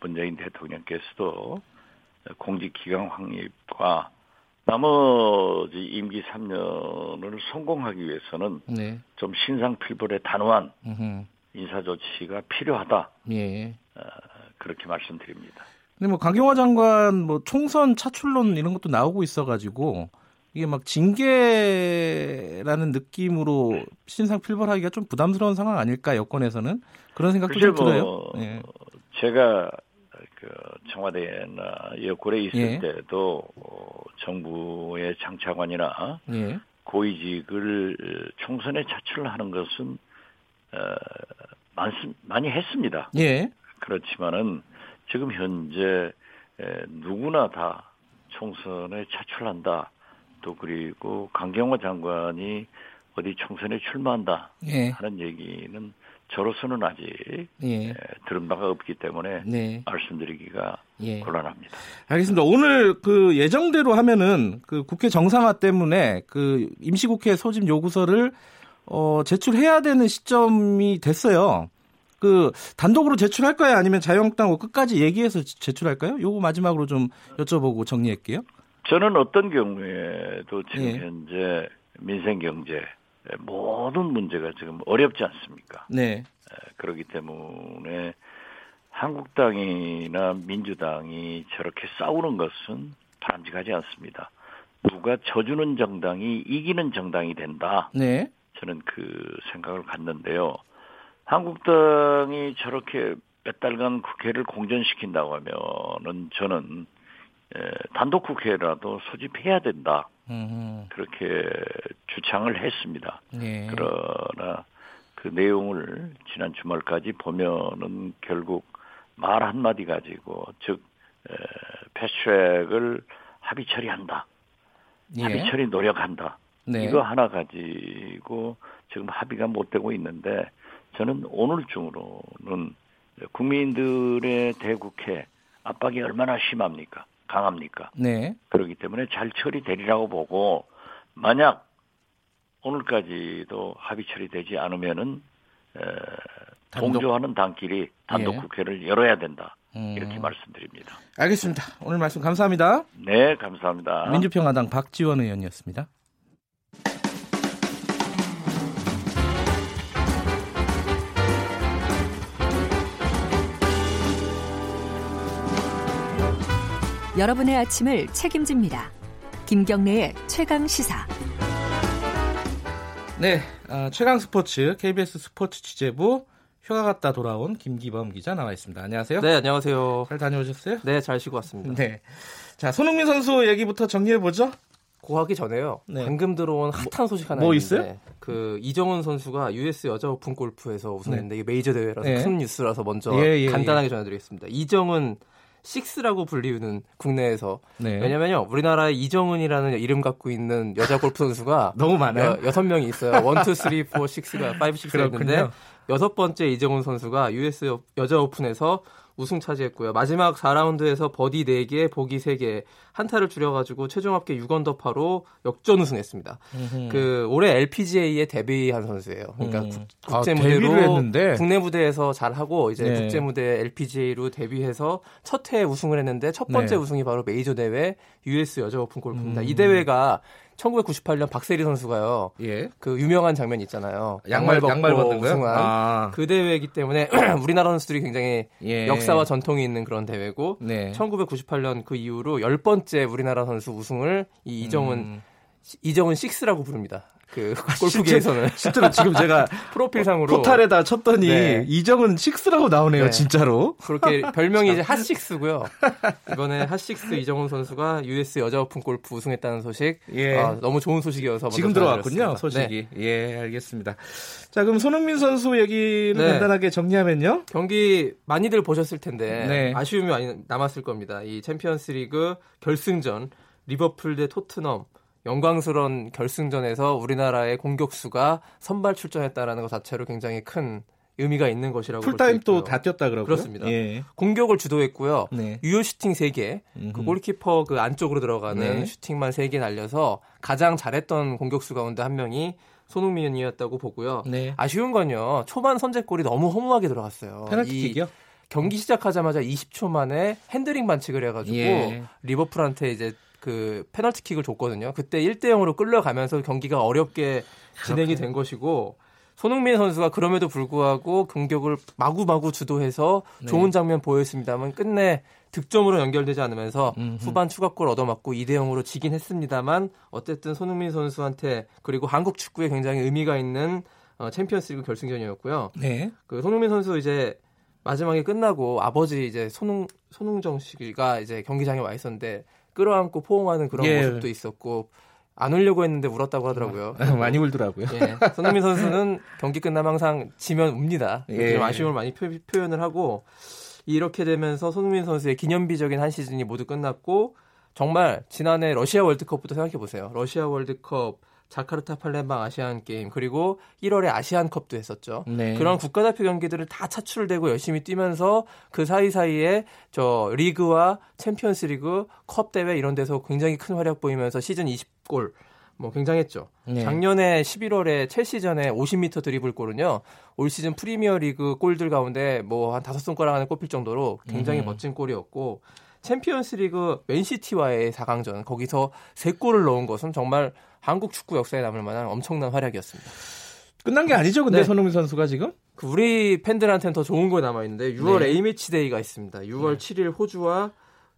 문재인 대통령께서도 공직 기강 확립과 나머지 임기 3년을 성공하기 위해서는 네. 좀 신상필벌의 단호한 음흠. 인사 조치가 필요하다 예. 어, 그렇게 말씀드립니다. 근데 뭐 강경화 장관 뭐 총선 차출론 이런 것도 나오고 있어가지고 이게 막 징계라는 느낌으로 신상 필벌하기가 좀 부담스러운 상황 아닐까 여권에서는 그런 생각도 좀 들어요. 뭐 예. 제가 그 청와대나 여권에 있을 예. 때도 어, 정부의 장차관이나 예. 고위직을 총선에 차출하는 것은 어, 많, 많이 했습니다. 예. 그렇지만은 지금 현재 에, 누구나 다 총선에 차출한다. 또 그리고 강경화 장관이 어디 총선에 출마한다 예. 하는 얘기는 저로서는 아직 예. 에, 들은 바가 없기 때문에 네. 말씀드리기가 예. 곤란합니다. 알겠습니다. 오늘 그 예정대로 하면은 그 국회 정상화 때문에 그 임시국회 소집 요구서를 어, 제출해야 되는 시점이 됐어요. 그 단독으로 제출할까요? 아니면 자유한국당 끝까지 얘기해서 제출할까요? 요거 마지막으로 좀 여쭤보고 정리할게요. 저는 어떤 경우에도 지금 예. 현재 민생 경제 모든 문제가 지금 어렵지 않습니까? 네. 에, 그렇기 때문에 한국당이나 민주당이 저렇게 싸우는 것은 바람직하지 않습니다. 누가 져주는 정당이 이기는 정당이 된다. 네. 저는 그 생각을 갖는데요. 한국당이 저렇게 몇 달간 국회를 공전시킨다고 하면은 저는 에, 단독 국회라도 소집해야 된다. 음. 그렇게 주창을 했습니다. 네. 그러나 그 내용을 지난 주말까지 보면은 결국 말 한마디 가지고 즉 에, 패스트트랙을 합의 처리한다. 예. 합의 처리 노력한다. 네. 이거 하나 가지고 지금 합의가 못 되고 있는데 저는 오늘 중으로는 국민들의 대국회 압박이 얼마나 심합니까? 강합니까? 네. 그렇기 때문에 잘 처리되리라고 보고 만약 오늘까지도 합의 처리되지 않으면은 에, 단독- 동조하는 당끼리 단독 예. 국회를 열어야 된다 음. 이렇게 말씀드립니다. 알겠습니다. 오늘 말씀 감사합니다. 네, 감사합니다. 민주평화당 박지원 의원이었습니다. 여러분의 아침을 책임집니다. 김경래의 최강 시사. 네, 아, 최강 스포츠 KBS 스포츠 취재부 휴가 갔다 돌아온 김기범 기자 나와 있습니다. 안녕하세요. 네, 안녕하세요. 잘 다녀오셨어요? 네, 잘 쉬고 왔습니다. 네. 자, 손흥민 선수 얘기부터 정리해 보죠. 고하기 전에요. 네. 방금 들어온 핫한 소식 하나 뭐 있는데 있어요? 그 이정은 선수가 US 여자 오픈 골프에서 우승했는데 이게 메이저 대회라서 네. 큰 뉴스라서 먼저 예, 예, 간단하게 전해드리겠습니다. 이정은 6라고 불리우는 국내에서 네. 왜냐면요 우리나라에 이정은이라는 이름 갖고 있는 여자 골프 선수가 너무 많아요. 여, 섯 명이 있어요. 1, 2, 3, 4, 6가 5, 6가 있는데. 여섯 번째 이정은 선수가 US 여- 여자 오픈에서 우승 차지했고요. 마지막 4라운드에서 버디 4개, 보기 3개, 한타를 줄여가지고 최종 합계 6언더파로 역전 우승했습니다. 그 올해 LPGA에 데뷔한 선수예요. 그러니까 음. 국, 아, 국제 데뷔를 무대로 했는데? 국내 무대에서 잘 하고 이제 네. 국제 무대 LPGA로 데뷔해서 첫 해에 우승을 했는데 첫 번째 네. 우승이 바로 메이저 대회 US 여자 오픈 골프입니다. 음. 이 대회가 1998년 박세리 선수가요. 예. 그 유명한 장면 있잖아요. 양말 벗고 양말 벗는 거요? 우승한 아. 그 대회이기 때문에 우리나라 선수들이 굉장히 예. 역사와 전통이 있는 그런 대회고 네. 1998년 그 이후로 열 번째 우리나라 선수 우승을 이 이정은 음. 이정은 6라고 부릅니다. 그 골프계에서는 실제 로 지금 제가 프로필상으로 포탈에다 쳤더니 네. 이정은 6라고 나오네요, 네. 진짜로. 그렇게 별명이 이제 핫식스고요. 이번에 핫식스 이정은 선수가 US 여자 오픈 골프 우승했다는 소식 예. 아, 너무 좋은 소식이어서 지금 들어왔군요. 소식이. 네. 예, 알겠습니다. 자, 그럼 손흥민 선수 얘기를 네. 간단하게 정리하면요. 경기 많이들 보셨을 텐데 네. 아쉬움이 많이 남았을 겁니다. 이 챔피언스리그 결승전 리버풀 대 토트넘 영광스러운 결승전에서 우리나라의 공격수가 선발 출전했다라는 것 자체로 굉장히 큰 의미가 있는 것이라고 풀타임 또. 다 뛰었다 그러고요. 그렇습니다. 예. 공격을 주도했고요. 네. 유효 슈팅 3개, 그 음흠. 골키퍼 그 안쪽으로 들어가는 네. 슈팅만 3개 날려서 가장 잘했던 공격수 가운데 한 명이 손흥민이었다고 보고요. 네. 아쉬운 건요. 초반 선제골이 너무 허무하게 들어갔어요. 이 페널티킥이요? 경기 시작하자마자 20초 만에 핸드링 반칙을 해가지고 예. 리버풀한테 이제 그 페널티킥을 줬거든요. 그때 1대 0으로 끌려가면서 경기가 어렵게 진행이 된 것이고 손흥민 선수가 그럼에도 불구하고 공격을 마구마구 주도해서 네. 좋은 장면 보였습니다만 끝내 득점으로 연결되지 않으면서 음흠. 후반 추가골 얻어맞고 2대 0으로 지긴 했습니다만 어쨌든 손흥민 선수한테 그리고 한국 축구에 굉장히 의미가 있는 어, 챔피언스리그 결승전이었고요. 네. 그 손흥민 선수 이제 마지막에 끝나고 아버지 이제 손흥 손흥정 씨가 이제 경기장에 와 있었는데 끌어안고 포옹하는 그런 예. 모습도 있었고 안 울려고 했는데 울었다고 하더라고요. 많이 울더라고요. 예, 손흥민 선수는 경기 끝나면 항상 지면 웁니다. 예. 좀 아쉬움을 많이 표, 표현을 하고 이렇게 되면서 손흥민 선수의 기념비적인 한 시즌이 모두 끝났고 정말 지난해 러시아 월드컵부터 생각해 보세요. 러시아 월드컵, 자카르타 팔렘방 아시안 게임 그리고 1월에 아시안컵도 했었죠. 네. 그런 국가대표 경기들을 다 차출되고 열심히 뛰면서 그 사이사이에 저 리그와 챔피언스리그 컵 대회 이런 데서 굉장히 큰 활약 보이면서 시즌 20골 뭐 굉장했죠. 네. 작년에 11월에 첼시전에 50m 드리블 골은요. 올 시즌 프리미어 리그 골들 가운데 뭐 한 다섯 손가락 안에 꼽힐 정도로 굉장히 음. 멋진 골이었고 챔피언스 리그 맨시티와의 4강전 거기서 3골을 넣은 것은 정말 한국 축구 역사에 남을 만한 엄청난 활약이었습니다. 끝난 게 아니죠, 근데 네. 손흥민 선수가 지금? 그 우리 팬들한테는 더 좋은 거 남아 있는데 6월 네. A매치 데이가 있습니다. 6월 7일 호주와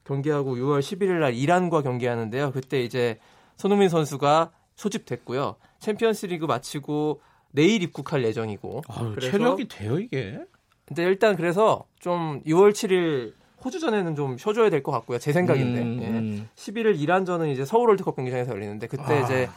경기하고 6월 11일 날 이란과 경기하는데요. 그때 이제 손흥민 선수가 소집됐고요. 챔피언스리그 마치고 내일 입국할 예정이고. 아유, 그래서- 체력이 돼요, 이게? 근데 일단 그래서 좀 6월 7일 호주전에는 좀 쉬어줘야 될 것 같고요. 제 생각인데. 음, 예. 음. 11일 이란전은 이제 서울 월드컵 경기장에서 열리는데 그때 아. 이제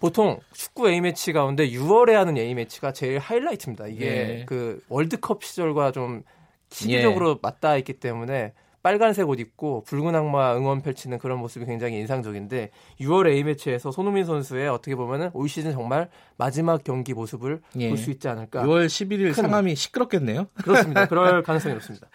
보통 축구 A 매치 가운데 6월에 하는 A 매치가 제일 하이라이트입니다. 이게 예. 그 월드컵 시절과 좀 시기적으로 맞닿아 있기 때문에 빨간색 옷 입고 붉은 악마 응원 펼치는 그런 모습이 굉장히 인상적인데 6월 A매치에서 손흥민 선수의 어떻게 보면은 올 시즌 정말 마지막 경기 모습을 예. 볼수 있지 않을까. 6월 11일 큰- 상암이 시끄럽겠네요. 그렇습니다. 그럴 가능성이 높습니다.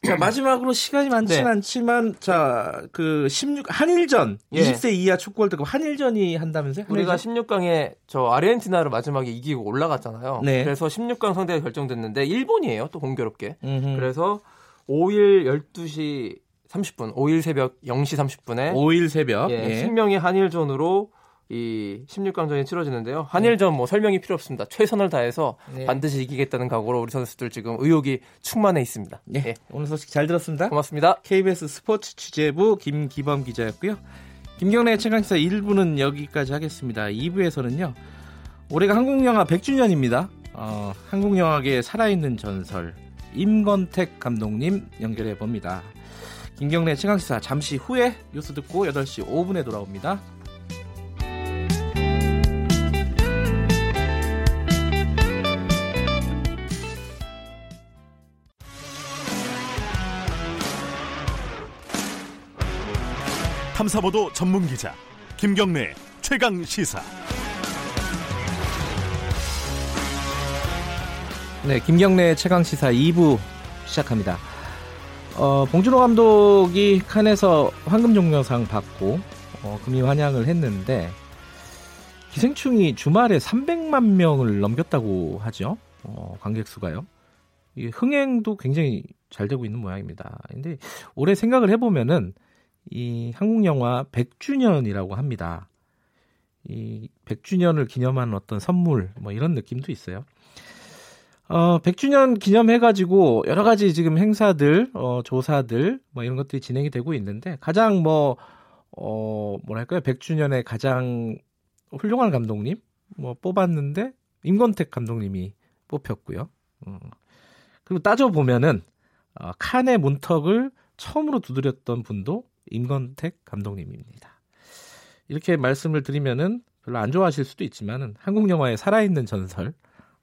자, 마지막으로 시간이 많지는 네. 않지만 자, 그 16, 한일전, 예. 20세 이하 축구 월드컵 한일전이 한다면서요? 우리가 한일전? 16강에 저 아르헨티나를 마지막에 이기고 올라갔잖아요. 네. 그래서 16강 상대가 결정됐는데 일본이에요. 또 공교롭게. 음흠. 그래서 5일 12시 30분, 5일 새벽 0시 30분에 5일 새벽. 예, 예. 신명의 한일전으로 이 16강전이 치러지는데요. 한일전 뭐 설명이 필요 없습니다. 최선을 다해서 네. 반드시 이기겠다는 각오로 우리 선수들 지금 의욕이 충만해 있습니다. 네. 예, 오늘 소식 잘 들었습니다. 고맙습니다. KBS 스포츠 취재부 김기범 기자였고요. 김경래 최강사 1부는 여기까지 하겠습니다. 2부에서는요. 올해가 한국영화 100주년입니다. 어, 한국영화계의 살아있는 전설 임건택 감독님 연결해 봅니다. 김경래 최강사 잠시 후에 뉴스 듣고 8시 5분에 돌아옵니다. 탐사보도 전문 기자 김경래 최강 시사. 네, 김경래 최강 시사 2부 시작합니다. 어, 봉준호 감독이 칸에서 황금종려상 받고 어, 금이 환영을 했는데 기생충이 주말에 300만 명을 넘겼다고 하죠. 어, 관객 수가요. 이 흥행도 굉장히 잘 되고 있는 모양입니다. 근데 올해 생각을 해보면은 이 한국 영화 100주년이라고 합니다. 이 100주년을 기념하는 어떤 선물 뭐 이런 느낌도 있어요. 어, 100주년 기념해가지고 여러 가지 지금 행사들, 어, 조사들, 뭐 이런 것들이 진행이 되고 있는데 가장 뭐, 어, 뭐랄까요. 100주년에 가장 훌륭한 감독님, 뭐 뽑았는데 임건택 감독님이 뽑혔고요. 음. 그리고 따져 보면은, 어, 칸의 문턱을 처음으로 두드렸던 분도 임건택 감독님입니다. 이렇게 말씀을 드리면은 별로 안 좋아하실 수도 있지만은 한국 영화의 살아있는 전설,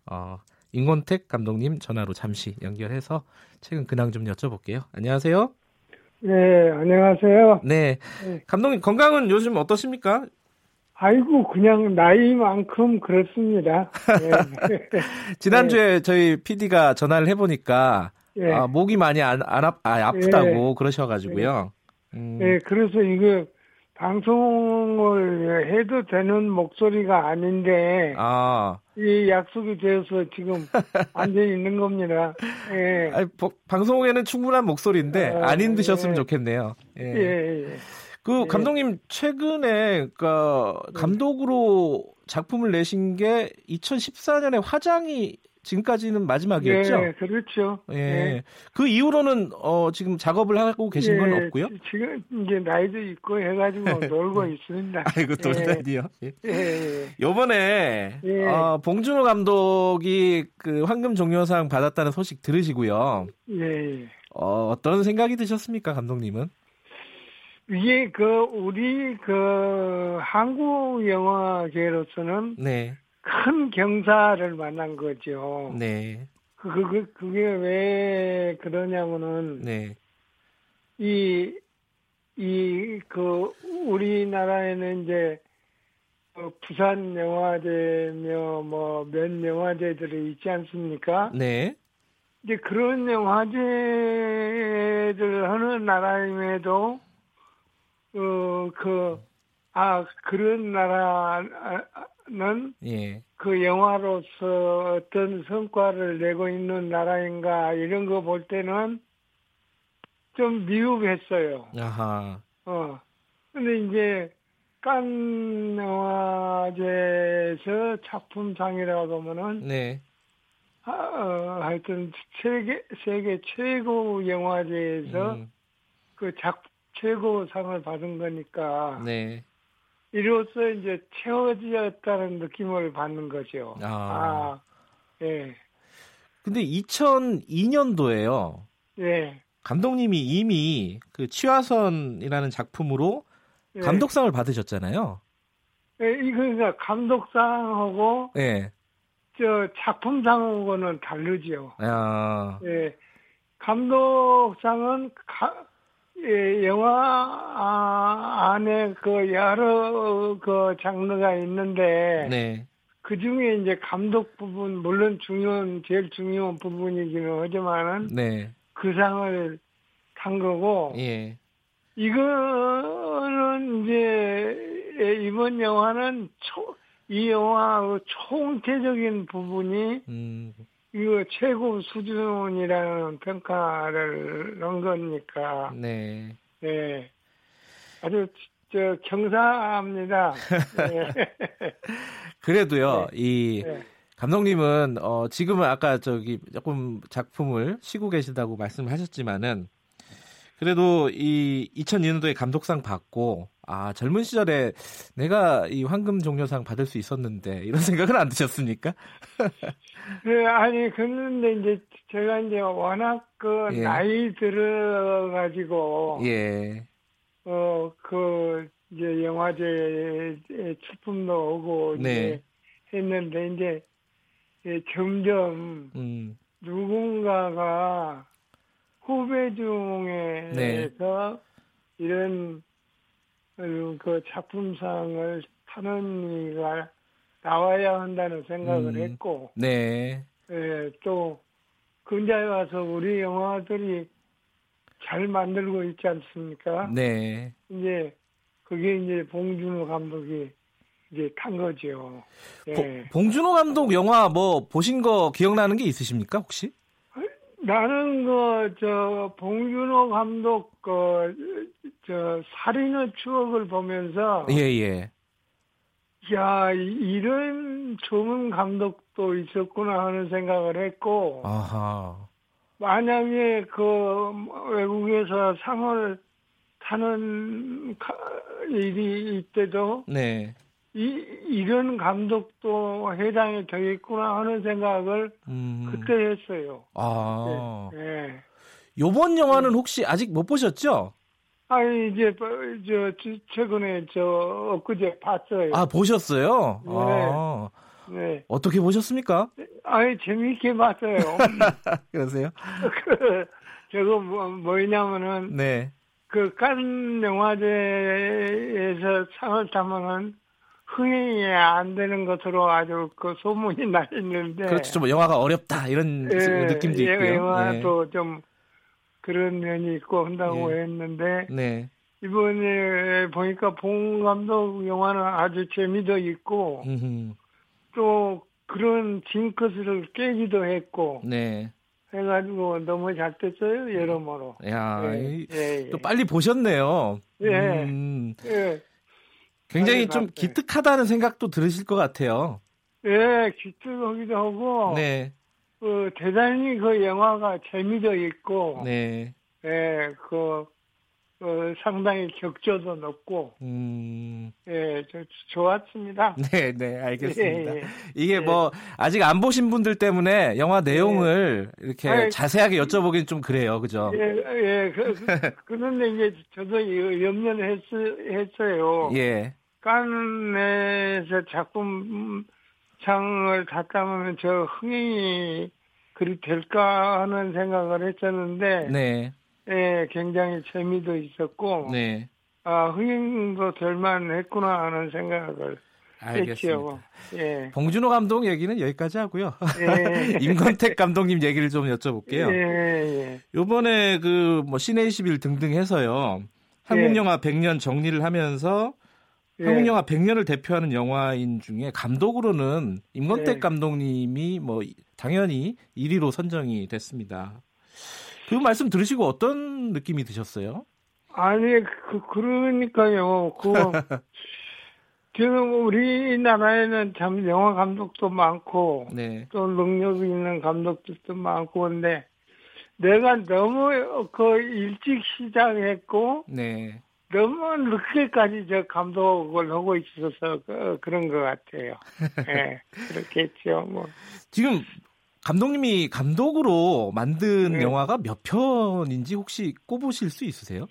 어, 임건택 감독님 전화로 잠시 연결해서 최근 근황 좀 여쭤볼게요. 안녕하세요. 네, 안녕하세요. 네. 네. 감독님 건강은 요즘 어떠십니까? 아이고, 그냥 나이만큼 그렇습니다. 네. 지난주에 저희 PD가 전화를 해보니까 예. 아, 목이 많이 안, 안 아, 아, 아프다고 그러셔가지고요. 음, 네, 그래서 이거 방송을 해도 되는 목소리가 아닌데, 아, 이 약속이 되어서 지금 앉아 있는 겁니다. 예. 아니, 보- 방송에는 충분한 목소리인데 아, 안 힘드셨으면 예. 좋겠네요. 예. 예, 예. 그 예. 감독님 최근에 그 감독으로 작품을 내신 게 2014년에 화장이 지금까지는 마지막이었죠. 예, 그렇죠. 예. 그 이후로는 어 지금 작업을 하고 계신 건 예, 없고요. 지- 지금 이제 나이도 있고 해가지고 놀고 있습니다. 아이고 또 예. 다니요. 예. 예, 예. 요번에 예. 어, 봉준호 감독이 그 황금 종려상 받았다는 소식 들으시고요. 예, 예. 어, 어떤 생각이 드셨습니까, 감독님은? 이게 그 우리 그 한국 영화계로서는 네, 큰 경사를 만난 거죠. 네, 그, 그, 그, 그게 왜 그러냐면은 네, 이, 이, 그, 우리나라에는 이제 어, 부산 영화제며 뭐 몇 영화제들이 있지 않습니까? 네, 이제 그런 영화제를 하는 나라임에도 어, 그, 아, 그런 나라 는 예, 그 영화로서 어떤 성과를 내고 있는 나라인가 이런 거 볼 때는 좀 미흡했어요. 아하, 어. 근데 이제 깐 영화제에서 작품상이라고 하면은 네, 아, 어, 하여튼 세계 세계 최고 영화제에서 음, 그 작 최고 상을 받은 거니까 네, 이로써 이제 채워졌다는 느낌을 받는 거죠. 아. 아, 예, 근데 2002년도에요. 예. 감독님이 이미 그 취화선이라는 작품으로 예. 감독상을 받으셨잖아요. 예, 이거 그러니까 감독상하고 네, 저 작품상하고는 다르죠. 아, 예. 감독상은 가- 예, 영화 아, 안에 그 여러 그 장르가 있는데 네. 그 중에 이제 감독 부분 물론 중요한 제일 중요한 부분이기는 하지만은 네. 그 상을 탄 거고 예. 이거는 이제 이번 영화는 초, 이 영화 그 총체적인 부분이 음. 이거 최고 수준이라는 평가를 넣은 거니까 네. 네 아주 저 경사합니다. 네. 그래도요. 이 네. 감독님은 어 지금은 아까 저기 조금 작품을 쉬고 계시다고 말씀을 하셨지만은 그래도 이 2002년도에 감독상 받고 아 젊은 시절에 내가 이 황금 종려상 받을 수 있었는데 이런 생각은 안 드셨습니까? 네, 아니 그런데 이제 제가 이제 워낙 그 예. 나이 들어 가지고 예. 어그 이제 영화제에 출품도 오고 네. 이제 했는데 이제 예, 점점 음. 누군가가 후배 중에서 네. 이런 어, 그 작품상을 타는 이가 나와야 한다는 생각을 음. 했고 네. 예, 또 근자에 와서 우리 영화들이 잘 만들고 있지 않습니까? 네. 이제 그게 이제 봉준호 감독이 이제 탄 거죠. 예. 보- 봉준호 감독 영화 뭐 보신 거 기억나는 게 있으십니까 혹시? 나는 그 저 봉준호 감독 그 저 살인의 추억을 보면서 예, 예. 야 이- 이런 좋은 감독도 있었구나 하는 생각을 했고 아하. 만약에 그 외국에서 상을 타는 가- 일이 있대도 네. 이 이런 감독도 해당이 되겠구나 하는 생각을 음. 그때 했어요. 아. 예. 예. 요번 영화는 혹시 아직 못 보셨죠? 아니 이제 뭐, 저 저- 최근에 저 엊그제 봤어요. 아, 보셨어요? 네. 아. 네. 어떻게 보셨습니까? 아니 재미있게 봤어요. 그러세요? 그 저거 뭐 뭐냐면은 네. 그칸 영화제에서 상을 타면은 흥행이 안 되는 것으로 아주 그 소문이 나 있는데. 그렇죠. 좀 영화가 어렵다 이런 예, 느낌도 예, 있고요. 영화도 좀 그런 면이 있고 한다고 예. 했는데 네. 이번에 보니까 봉 감독 영화는 아주 재미도 있고 음흠. 또 그런 징크스를 깨기도 했고 네. 해가지고 너무 잘 됐어요 여러모로. 야, 예, 이- 예, 예. 또 빨리 보셨네요. 예. 음, 예, 굉장히 빨리 좀. 기특하다는 생각도 들으실 것 같아요. 예, 기특하기도 하고 네. 그 대단히 그 영화가 재미도 있고 네. 예, 그 어, 상당히 격조도 높고 음. 예, 저, 좋았습니다. 네, 네, 알겠습니다. 예, 예. 이게 예. 뭐 아직 안 보신 분들 때문에 영화 내용을 이렇게 아니, 자세하게 여쭤보긴 좀 그래요. 그죠? 예, 예, 그, 그, 그런데 이제 저도 이- 염려를 했, 했어요. 예. 칸에서 작품상을 갖다면 저 흥행이 그리 될까 하는 생각을 했었는데, 네. 예, 굉장히 재미도 있었고, 네. 아, 흥행도 될만 했구나 하는 생각을 알겠습니다. 했죠. 예. 봉준호 감독 얘기는 여기까지 하고요. 예. 임건택 감독님 얘기를 좀 여쭤볼게요. 예, 예. 요번에 그 뭐 시내 21 등등 해서요. 한국 영화 100년 정리를 하면서 예. 한국 영화 100년을 대표하는 영화인 중에 감독으로는 임건택 예. 감독님이 뭐 당연히 1위로 선정이 됐습니다. 그 말씀 들으시고 어떤 느낌이 드셨어요? 아니, 그, 그러니까요. 그, 지금 우리나라에는 참 영화 감독도 많고, 네. 또 능력 있는 감독들도 많고, 근데 내가 너무 그 일찍 시작했고, 네. 너무 늦게까지 저 감독을 하고 있어서 그, 그런 것 같아요. 예, 그렇겠죠. 뭐. 지금 감독님이 감독으로 만든 네. 영화가 몇 편인지 혹시 꼽으실 수 있으세요?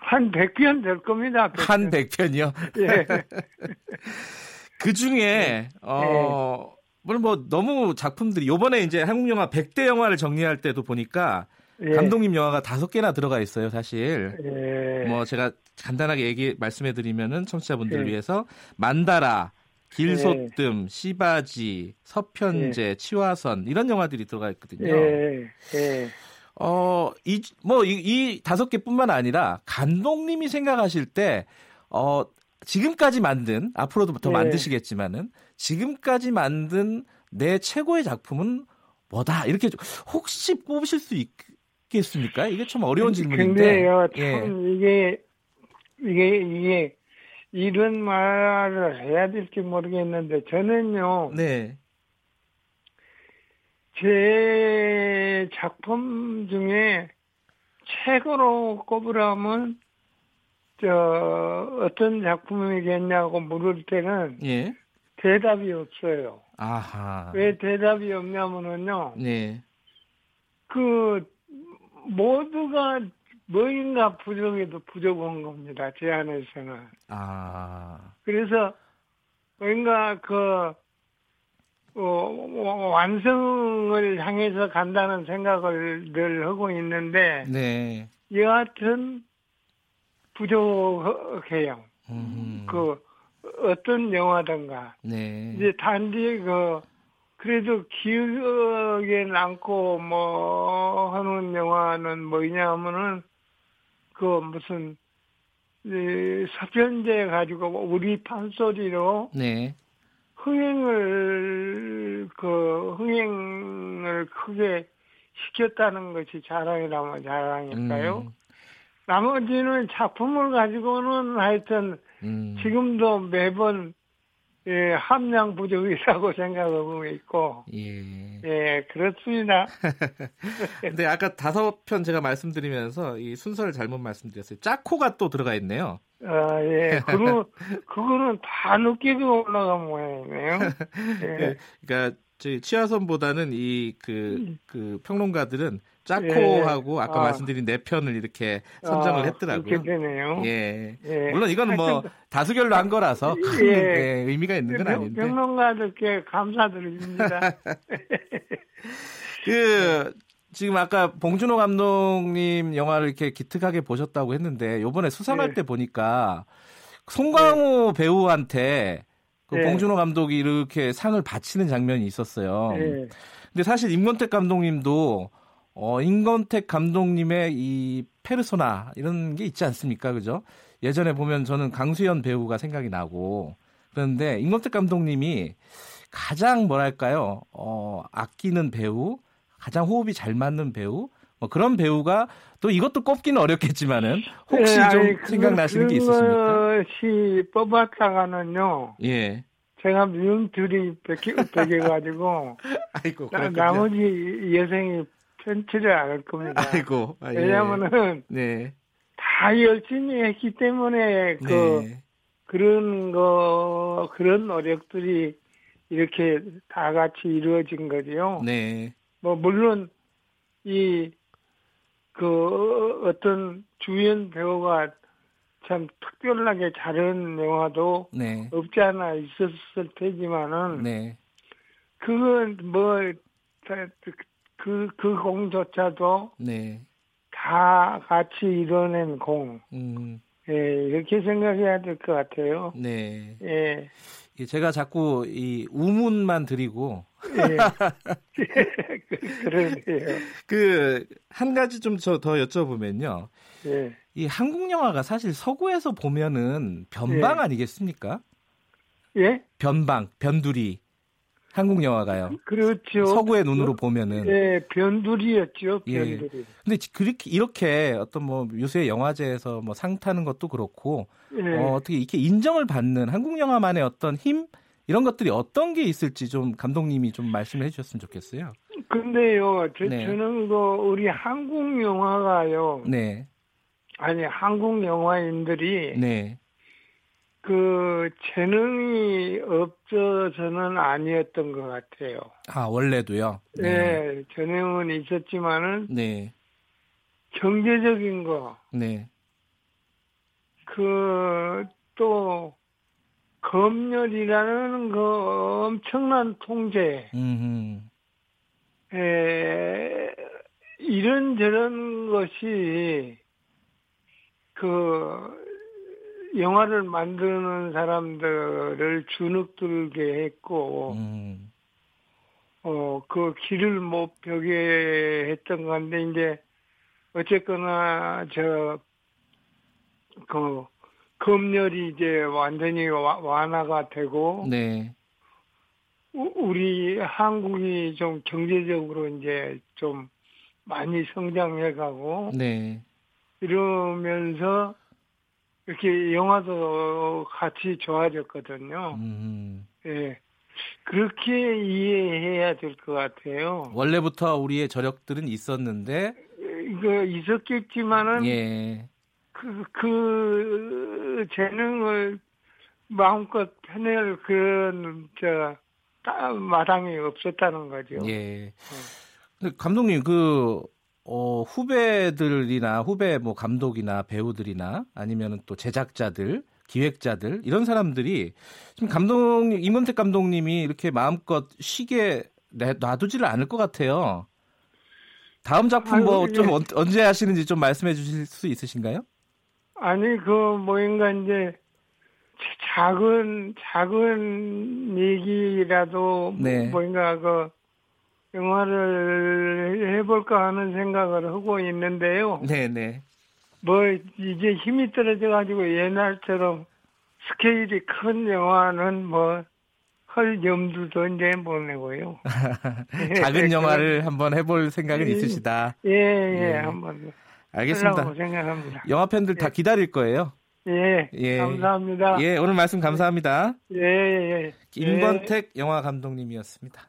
한 100편 될 겁니다. 100편. 한 100편이요. 예. 그 중에 어 물론 뭐 너무 작품들이 요번에 이제 한국 영화 100대 영화를 정리할 때도 보니까 예. 감독님 영화가 다섯 개나 들어가 있어요, 사실. 예. 뭐 제가 간단하게 얘기 말씀해 드리면은 청취자분들을 예. 위해서 만다라, 길소뜸, 시바지, 서편제, 치화선 이런 영화들이 들어가 있거든요. 예. 예. 어, 이, 뭐, 이, 이 다섯 개뿐만 아니라 감독님이 생각하실 때, 어, 지금까지 만든, 앞으로도 더 예. 만드시겠지만은, 지금까지 만든 내 최고의 작품은 뭐다? 이렇게 좀- 혹시 뽑으실 수 있겠습니까? 이게 참 어려운 질문인데. 근데요, 예. 참 이게 이게 이게 이런 말을 해야 될지 모르겠는데 저는요 네. 제 작품 중에 최고로 꼽으라면 저 어떤 작품이겠냐고 물을 때는 예. 대답이 없어요. 아하. 왜 대답이 없냐면은요. 네. 그 모두가 뭐인가 부족해도 부족한 겁니다. 제 안에서는. 아. 그래서 뭔가 그 어, 완성을 향해서 간다는 생각을 늘 하고 있는데 네. 여하튼 부족해요. 음. 그 어떤 영화든가 네. 이제 단지 그 그래도 기억에 남고 뭐 하는 영화는 뭐냐면은 그 무슨 이 서편제 가지고 우리 판소리로 네. 흥행을 그 흥행을 크게 시켰다는 것이 자랑이라면 자랑일까요? 음. 나머지는 작품을 가지고는 하여튼 음. 지금도 매번 예, 함량 부족이라고 생각하고 있고 예. 예 그렇습니다. 근데 아까 다섯 편 제가 말씀드리면서 이 순서를 잘못 말씀드렸어요. 짜코가 또 들어가 있네요. 아, 예, 그거 그거는 다 느끼고 올라간 모양이네요. 예. 그러니까 저희 치아선보다는 이그그 평론가들은 짜코하고 아까 아. 말씀드린 네 편을 이렇게 선정을 아, 했더라고요. 되네요. 예. 예. 물론 이거는 뭐 하여튼 다수결로 한 거라서 큰 예. 예, 의미가 있는 건 평- 아닌데. 평론가들께 감사드립니다. 그 지금 아까 봉준호 감독님 영화를 이렇게 기특하게 보셨다고 했는데 요번에 수상할 네. 때 보니까 송강호 배우한테 그 네. 봉준호 감독이 이렇게 상을 바치는 장면이 있었어요. 예. 근데 사실 임건택 감독님도 어 임건택 감독님의 이 페르소나 이런 게 있지 않습니까? 그죠? 예전에 보면 저는 강수현 배우가 생각이 나고 그런데 임건택 감독님이 가장 뭐랄까요? 어 아끼는 배우, 가장 호흡이 잘 맞는 배우 뭐 그런 배우가 또 이것도 꼽기는 어렵겠지만은 혹시 예, 좀 아니, 그거- 생각나시는 게 있으십니까? 그것이 뽑았다가는요. 예. 제가 미움 둘이 베개, 베개가지고 아이고 나. 나머지 여생이 편치를 않을 겁니다. 아이고. 아, 예. 왜냐하면은 네. 다 열심히 했기 때문에 그 네. 그런 거 그런 노력들이 이렇게 다 같이 이루어진 거지요. 네. 뭐 물론 이 그 어떤 주연 배우가 참 특별하게 잘한 영화도 네. 없지 않아 있었을 테지만은 네. 그건 뭐 그 그 공조차도 네. 다 같이 이뤄낸 공. 음. 예, 이렇게 생각해야 될 것 같아요. 네. 예, 이 제가 자꾸 이 우문만 드리고 예. 그- 그러네요. 그한 가지 좀 저 더 여쭤보면요. 예, 이 한국 영화가 사실 서구에서 보면은 변방 예. 아니겠습니까? 예, 변방, 변두리. 한국 영화가요. 그렇죠. 서구의 눈으로 보면은. 예, 변두리였죠, 예. 변두리. 근데 그렇게 이렇게 어떤 뭐 요새 영화제에서 뭐 상 타는 것도 그렇고 예. 어, 어떻게 이렇게 인정을 받는 한국 영화만의 어떤 힘 이런 것들이 어떤 게 있을지 좀 감독님이 좀 말씀을 해주셨으면 좋겠어요. 근데요, 저, 네. 저는 그 우리 한국 영화가요, 네, 아니 한국 영화인들이 네, 그 재능이 없어서는 아니었던 것 같아요. 아 원래도요. 예, 재능은 있었지만은 네, 경제적인 거, 네, 그 또 검열이라는 그 엄청난 통제, 음, 에, 이런 저런 것이 그 영화를 만드는 사람들을 주눅들게 했고 음. 어 그 길을 못 벽에 했던 건데 이제 어쨌거나 저 그 검열이 이제 완전히 와- 완화가 되고 네. 우- 우리 한국이 좀 경제적으로 이제 좀 많이 성장해 가고 네. 이러면서 이렇게 영화도 같이 좋아졌거든요. 음. 예. 그렇게 이해해야 될 것 같아요. 원래부터 우리의 저력들은 있었는데 이거 있었겠지만은 예. 그, 그 재능을 마음껏 펴낼 그런 저 따- 마당이 없었다는 거죠. 예. 근데 감독님 그 어, 후배들이나 후배 뭐 감독이나 배우들이나 아니면은 또 제작자들, 기획자들 이런 사람들이 지금 감독님 임건택 감독님이 이렇게 마음껏 쉬게 내- 놔두지를 않을 것 같아요. 다음 작품 뭐좀 예. 언제 하시는지 좀 말씀해 주실 수 있으신가요? 아니 그 뭐인가 이제 작은 작은 얘기라도 네. 뭐인가 그 영화를 해볼까 하는 생각을 하고 있는데요. 네, 네. 뭐 이제 힘이 떨어져 가지고 옛날처럼 스케일이 큰 영화는 뭐 할 염두도 이제 못 내고요. 작은 영화를 한번 해볼 생각은 예. 있으시다. 예, 예, 예. 한번 알겠습니다. 생각합니다. 영화 팬들 다 기다릴 거예요. 예, 예. 감사합니다. 예, 오늘 말씀 감사합니다. 예, 예. 임건택 영화 감독님이었습니다.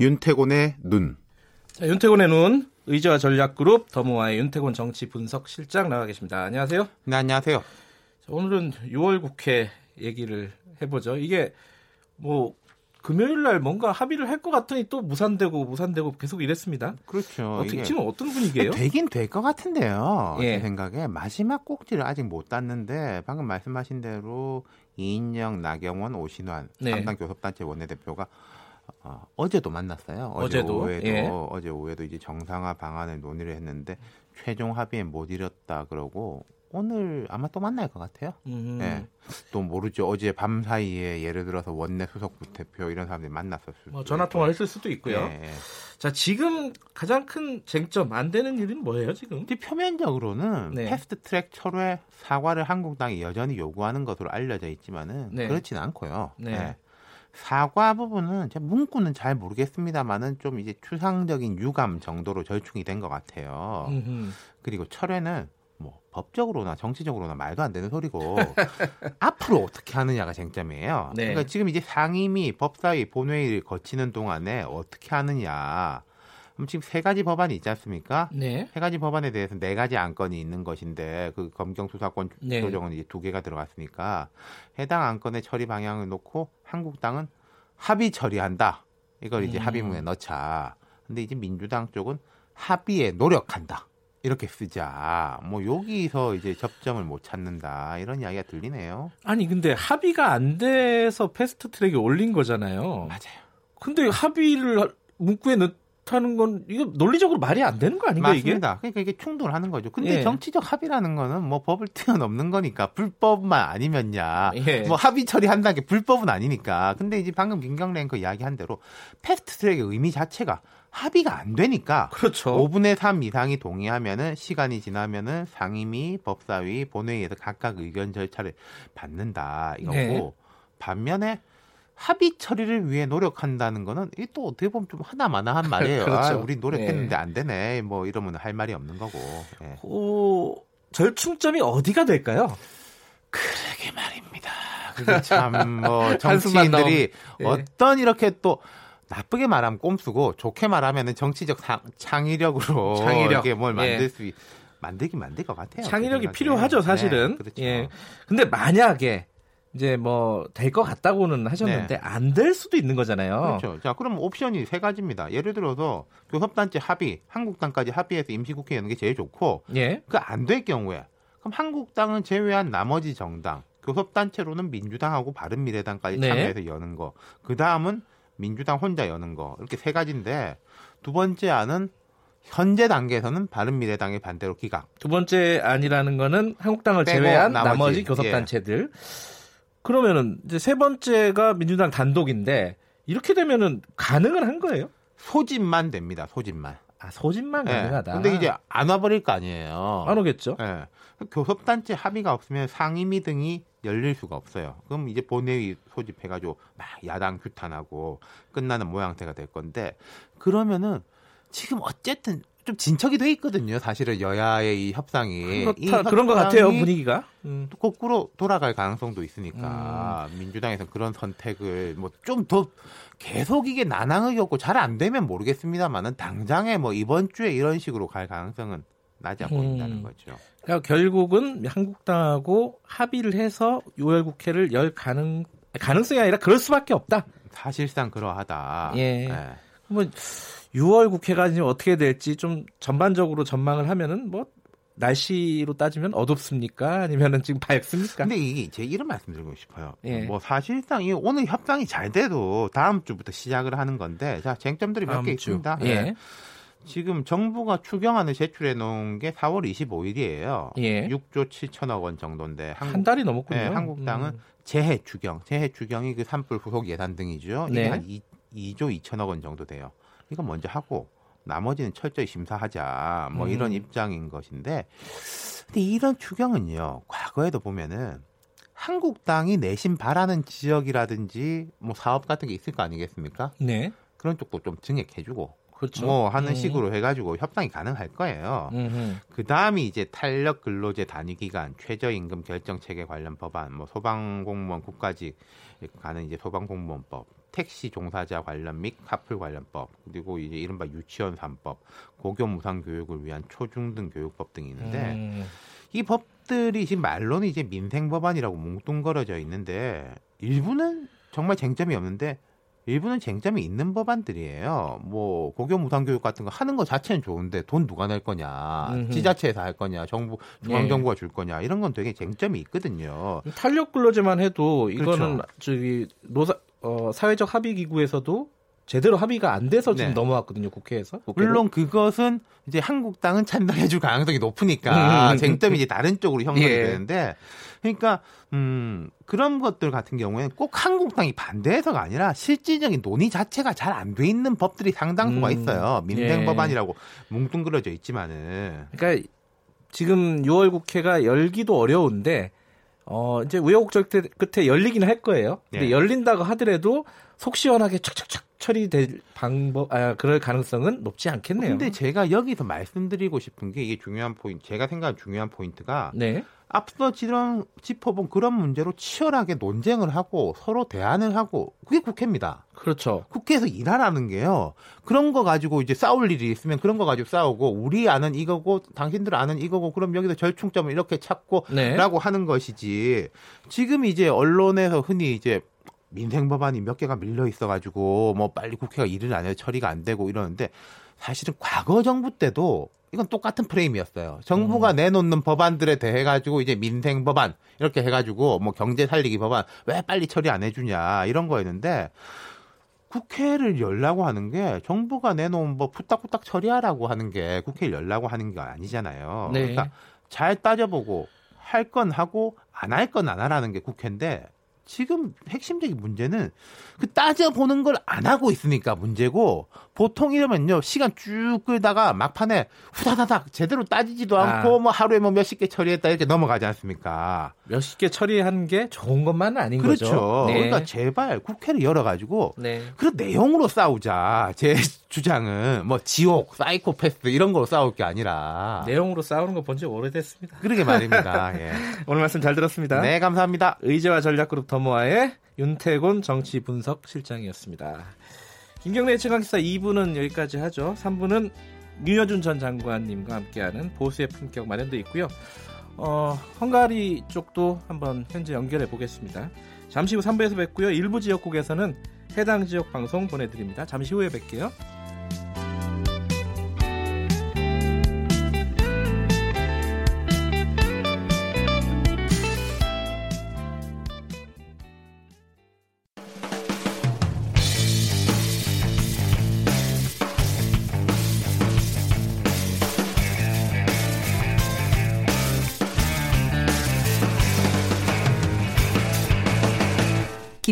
윤태곤의 눈. 자, 윤태곤의 눈 의제와 전략그룹 더모아의 윤태곤 정치 분석 실장 나와 계십니다. 안녕하세요. 네, 안녕하세요. 자, 오늘은 6월 국회 얘기를 해보죠. 이게 뭐 금요일 날 뭔가 합의를 할 것 같더니 또 무산되고 무산되고 계속 이랬습니다. 그렇죠. 어떻게 지금 어떤 분위기예요? 되긴 될 것 같은데요. 예. 제 생각에 마지막 꼭지를 아직 못 땄는데 방금 말씀하신 대로 이인영, 나경원, 오신환 네. 삼당 교섭단체 원내대표가 어, 어제도 만났어요. 어제 어제 도? 오후에도 예. 어제 오후에도 이제 정상화 방안을 논의를 했는데 최종 합의에 못 이뤘다 그러고 오늘 아마 또 만날 것 같아요. 음, 예. 또 모르죠. 어제 밤 사이에 예를 들어서 원내 수석 부대표 이런 사람들이 만났었을 뭐 수도 전화. 통화를 했을 수도 있고요. 예, 예. 자, 지금 가장 큰 쟁점 안 되는 일은 뭐예요, 지금? 표면적으로는 네. 패스트 트랙 철회 사과를 한국당이 여전히 요구하는 것으로 알려져 있지만은 네. 그렇지는 않고요. 네. 네. 사과 부분은 제가 문구는 잘 모르겠습니다만은 좀 이제 추상적인 유감 정도로 절충이 된 것 같아요. 음흠. 그리고 철회는 뭐 법적으로나 정치적으로나 말도 안 되는 소리고 앞으로 어떻게 하느냐가 쟁점이에요. 네. 그러니까 지금 이제 상임위, 법사위, 본회의를 거치는 동안에 어떻게 하느냐. 그럼 지금 세 가지 법안이 있지 않습니까? 네. 세 가지 법안에 대해서 네 가지 안건이 있는 것인데 그 검경 수사권 네. 조정은 이제 두 개가 들어갔으니까 해당 안건의 처리 방향을 놓고 한국당은 합의 처리한다. 이걸 이제 음. 합의문에 넣자. 근데 이제 민주당 쪽은 합의에 노력한다. 이렇게 쓰자. 뭐 여기서 이제 접점을 못 찾는다. 이런 이야기가 들리네요. 아니 근데 합의가 안 돼서 패스트 트랙에 올린 거잖아요. 맞아요. 근데 합의를 문구에 넣 다는 건 이거 논리적으로 말이 안 되는 거 아닌가 이게? 맞습니다. 그러니까 이게 충돌하는 거죠. 근데 예. 정치적 합의라는 거는 뭐 법을 뛰어넘는 거니까 불법만 아니면야. 예. 뭐 합의 처리한다는 게 불법은 아니니까. 근데 이제 방금 김경래 앵커 이야기한 대로 패스트 트랙의 의미 자체가 합의가 안 되니까 그렇죠. 5분의 3 이상이 동의하면은 시간이 지나면은 상임위, 법사위, 본회의에서 각각 의견 절차를 받는다 이거고 네. 반면에 합의 처리를 위해 노력한다는 거는 이 또 어떻게 보면 좀 하나마나한 말이에요. 그렇죠. 아, 우리 노력했는데 네. 안 되네. 뭐 이러면 할 말이 없는 거고. 예. 어, 절충점이 어디가 될까요? 그러게 말입니다. 그게 참뭐 한숨만 정치인들이 예. 어떤 이렇게 또 나쁘게 말하면 꼼수고 좋게 말하면은 정치적 상- 창의력으로 창의력. 이렇게 뭘 예. 만들 수 있, 만들긴 만들 것 같아요. 창의력이. 필요하죠, 사실은. 네, 그렇죠. 예. 근데 만약에 이제 뭐 될 것 같다고는 하셨는데 안될 수도 있는 거잖아요. 그렇죠. 자, 그럼 옵션이 세 가지입니다. 예를 들어서 교섭단체 합의, 한국당까지 합의해서 임시국회 여는 게 제일 좋고, 예. 그안 될 경우에 그럼 한국당은 제외한 나머지 정당, 교섭단체로는 민주당하고 바른미래당까지 네. 참여해서 여는 거. 그 다음은 민주당 혼자 여는 거. 이렇게 세 가지인데 두 번째 안은 현재 단계에서는 바른미래당의 반대로 기각. 두 번째 아니라는 거는 한국당을 제외한 나머지, 나머지, 교섭단체들. 그러면은 이제 세 번째가 민주당 단독인데 이렇게 되면은 가능은 한 거예요? 소집만 됩니다. 소집만. 아 소집만 예. 가능하다. 근데 이제 안 와버릴 거 아니에요. 안 오겠죠? 예. 교섭단체 합의가 없으면 상임위 등이 열릴 수가 없어요. 그럼 이제 본회의 소집해가지고 막 야당 규탄하고 끝나는 모양새가 될 건데 그러면은 지금 어쨌든 좀 진척이 돼 있거든요. 사실은 여야의 이 협상이 이 그렇다, 그런 것 같아요 협상이 분위기가. 음. 거꾸로 돌아갈 가능성도 있으니까 민주당에서 그런 선택을 뭐 좀 더 계속 이게 난항을 겪고 잘 안 되면 모르겠습니다만은 당장에 뭐 이번 주에 이런 식으로 갈 가능성은 낮아 보인다는 음. 거죠. 그러니까 결국은 한국당하고 합의를 해서 6월 국회를 열 가능 가능성이 아니라 그럴 수밖에 없다. 사실상 그러하다. 예. 예. 뭐 6월 국회가 지금 어떻게 될지 좀 전반적으로 전망을 하면은 뭐 날씨로 따지면 어둡습니까? 아니면은 지금 밝습니까? 근데 이게 제 이런 말씀드리고 싶어요. 예. 뭐 사실상 이 오늘 협상이 잘 돼도 다음 주부터 시작을 하는 건데 자 쟁점들이 몇개 주. 있습니다. 예. 지금 정부가 추경안을 제출해 놓은 게 4월 25일이에요. 예. 6조 7천억 원 정도인데 한국, 한 달이 넘었군요. 예, 한국당은 음. 재해 추경, 재해 추경이 그 산불 후속 예산 등이죠. 이게 네. 한 2, 2조 2천억 원 정도 돼요. 이거 먼저 하고 나머지는 철저히 심사하자. 뭐 음. 이런 입장인 것인데 근데 이런 추경은요. 과거에도 보면은 한국당이 내심 바라는 지역이라든지 뭐 사업 같은 게 있을 거 아니겠습니까? 네. 그런 쪽도 좀 증액해주고 그렇죠. 뭐 하는 음. 식으로 해가지고 협상이 가능할 거예요. 그 다음이 이제 탄력 근로제 단위 기간, 최저임금 결정 체계 관련 법안, 뭐 소방공무원 국가직 가는 이제 소방공무원법, 택시 종사자 관련 및 카풀 관련법, 그리고 이제 이른바 유치원 3법, 고교 무상 교육을 위한 초중등 교육법 등이 있는데 음. 이 법들이 지금 말로는 이제 민생 법안이라고 뭉뚱거려져 있는데 일부는 정말 쟁점이 없는데 일부는 쟁점이 있는 법안들이에요. 뭐 고교 무상 교육 같은 거 하는 거 자체는 좋은데 돈 누가 낼 거냐, 음흠. 지자체에서 할 거냐, 정부 중앙 예. 정부가 줄 거냐 이런 건 되게 쟁점이 있거든요. 탄력 근로제만 해도 이거는 그렇죠. 저기 노사 어, 사회적 합의 기구에서도 제대로 합의가 안 돼서 지금 네. 넘어왔거든요 국회에서. 국회로. 물론 그것은 이제 한국당은 찬성해줄 가능성이 음, 높으니까 음, 쟁점이 이제 다른 쪽으로 형성이 예. 되는데 그러니까 음 그런 것들 같은 경우에는 꼭 한국당이 반대해서가 아니라 실질적인 논의 자체가 잘 안 돼 있는 법들이 상당수가 음, 있어요 민생 예. 법안이라고 뭉뚱그려져 있지만은 그러니까 지금 6월 국회가 열기도 어려운데 어 이제 우여곡절 끝에- 열리긴 할 거예요. 근데 예. 열린다고 하더라도 속 시원하게 촥촥촥 처리될 방법 아 그럴 가능성은 높지 않겠네요. 근데 제가 여기서 말씀드리고 싶은 게 이게 중요한 포인트 제가 생각하는 중요한 포인트가 네. 앞서 지런 짚어본 그런 문제로 치열하게 논쟁을 하고 서로 대안을 하고 그게 국회입니다. 그렇죠. 국회에서 일하라는 게요. 그런 거 가지고 이제 싸울 일이 있으면 그런 거 가지고 싸우고 우리 아는 이거고 당신들 아는 이거고 그럼 여기서 절충점을 이렇게 찾고 네. 라고 하는 것이지. 지금 이제 언론에서 흔히 이제 민생 법안이 몇 개가 밀려 있어 가지고 뭐 빨리 국회가 일을 안 해서 처리가 안 되고 이러는데 사실은 과거 정부 때도 이건 똑같은 프레임이었어요. 음. 정부가 내놓는 법안들에 대해 가지고 이제 민생 법안 이렇게 해 가지고 뭐 경제 살리기 법안 왜 빨리 처리 안 해주냐 이런 거였는데 국회를 열라고 하는 게 정부가 내놓은 뭐 후딱후딱 처리하라고 하는 게 국회를 열라고 하는 게 아니잖아요. 네. 그러니까 잘 따져보고 할 건 하고 안 할 건 안 하라는 게 국회인데 지금 핵심적인 문제는 그 따져보는 걸 안 하고 있으니까 문제고 보통 이러면요 시간 쭉 끌다가 막판에 후다다닥 제대로 따지지도 않고 아. 뭐 하루에 뭐 몇십 개 처리했다 이렇게 넘어가지 않습니까? 몇십 개 처리한 게 좋은 것만은 아닌 그렇죠. 거죠. 네. 그러니까 제발 국회를 열어가지고 네. 그 내용으로 싸우자. 제 주장은 뭐 지옥, 사이코패스 이런 걸로 싸울 게 아니라 내용으로 싸우는 거 본 지 오래됐습니다. 그러게 말입니다. 예. 오늘 말씀 잘 들었습니다. 네, 감사합니다. 의제와 전략그룹 더모아의 윤태곤 정치 분석 실장이었습니다. 김경래 최강기사 2부는 여기까지 하죠. 3부는 윤여준 전 장관님과 함께하는 보수의 품격 마련도 있고요. 어, 헝가리 쪽도 한번 현재 연결해 보겠습니다. 잠시 후 3부에서 뵙고요. 일부 지역국에서는 해당 지역 방송 보내드립니다. 잠시 후에 뵐게요.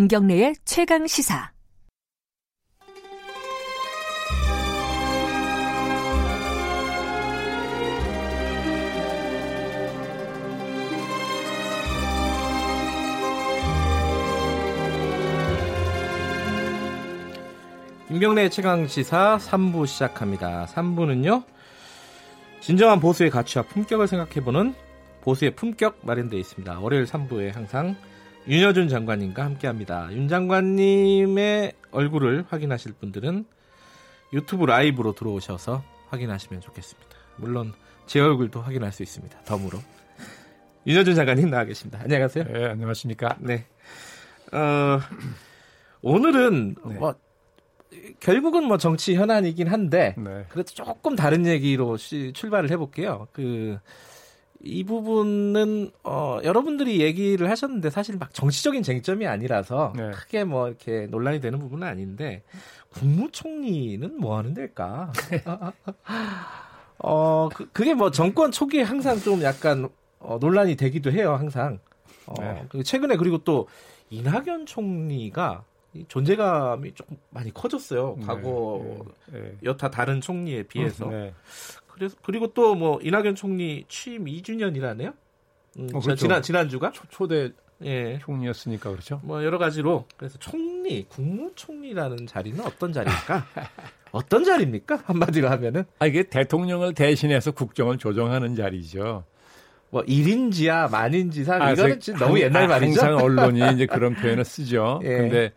김경래의 최강 시사. 김경래의 최강 시사 3부 시작합니다. 3부는요. 진정한 보수의 가치와 품격을 생각해보는 보수의 품격 마련되어 있습니다. 월요일 3부에 항상 윤여준 장관님과 함께합니다. 윤 장관님의 얼굴을 확인하실 분들은 유튜브 라이브로 들어오셔서 확인하시면 좋겠습니다. 물론 제 얼굴도 확인할 수 있습니다. 덤으로 윤여준 장관님 나와 계십니다. 안녕하세요. 네, 안녕하십니까. 네. 어, 오늘은 네. 뭐 결국은 뭐 정치 현안이긴 한데 네. 그래도 조금 다른 얘기로 시- 출발을 해볼게요. 그 이 부분은 어, 여러분들이 얘기를 하셨는데 사실 막 정치적인 쟁점이 아니라서 네. 크게 뭐 이렇게 논란이 되는 부분은 아닌데 국무총리는 뭐 하는 데일까? 어 그, 그게 뭐 정권 초기에 항상 좀 약간 어, 논란이 되기도 해요. 항상. 어, 네. 최근에 그리고 또 이낙연 총리가 이 존재감이 조금 많이 커졌어요. 과거 네. 여타 다른 총리에 비해서. 네. 그래서 그리고 또 뭐 이낙연 총리 취임 2주년이라네요. 음, 어, 저 그렇죠. 지난 지난주가 초, 초대 예. 총리였으니까 그렇죠. 뭐 여러 가지로 그래서 총리, 국무총리라는 자리는 어떤 자리일까? 어떤 자리입니까? 한마디로 하면은 아 이게 대통령을 대신해서 국정을 조정하는 자리죠. 뭐 1인지야 만인지 사 아, 이거는 그- 진짜 너무 항- 옛날 아, 말이죠. 항상 언론이 이제 그런 표현을 쓰죠. 예. 근데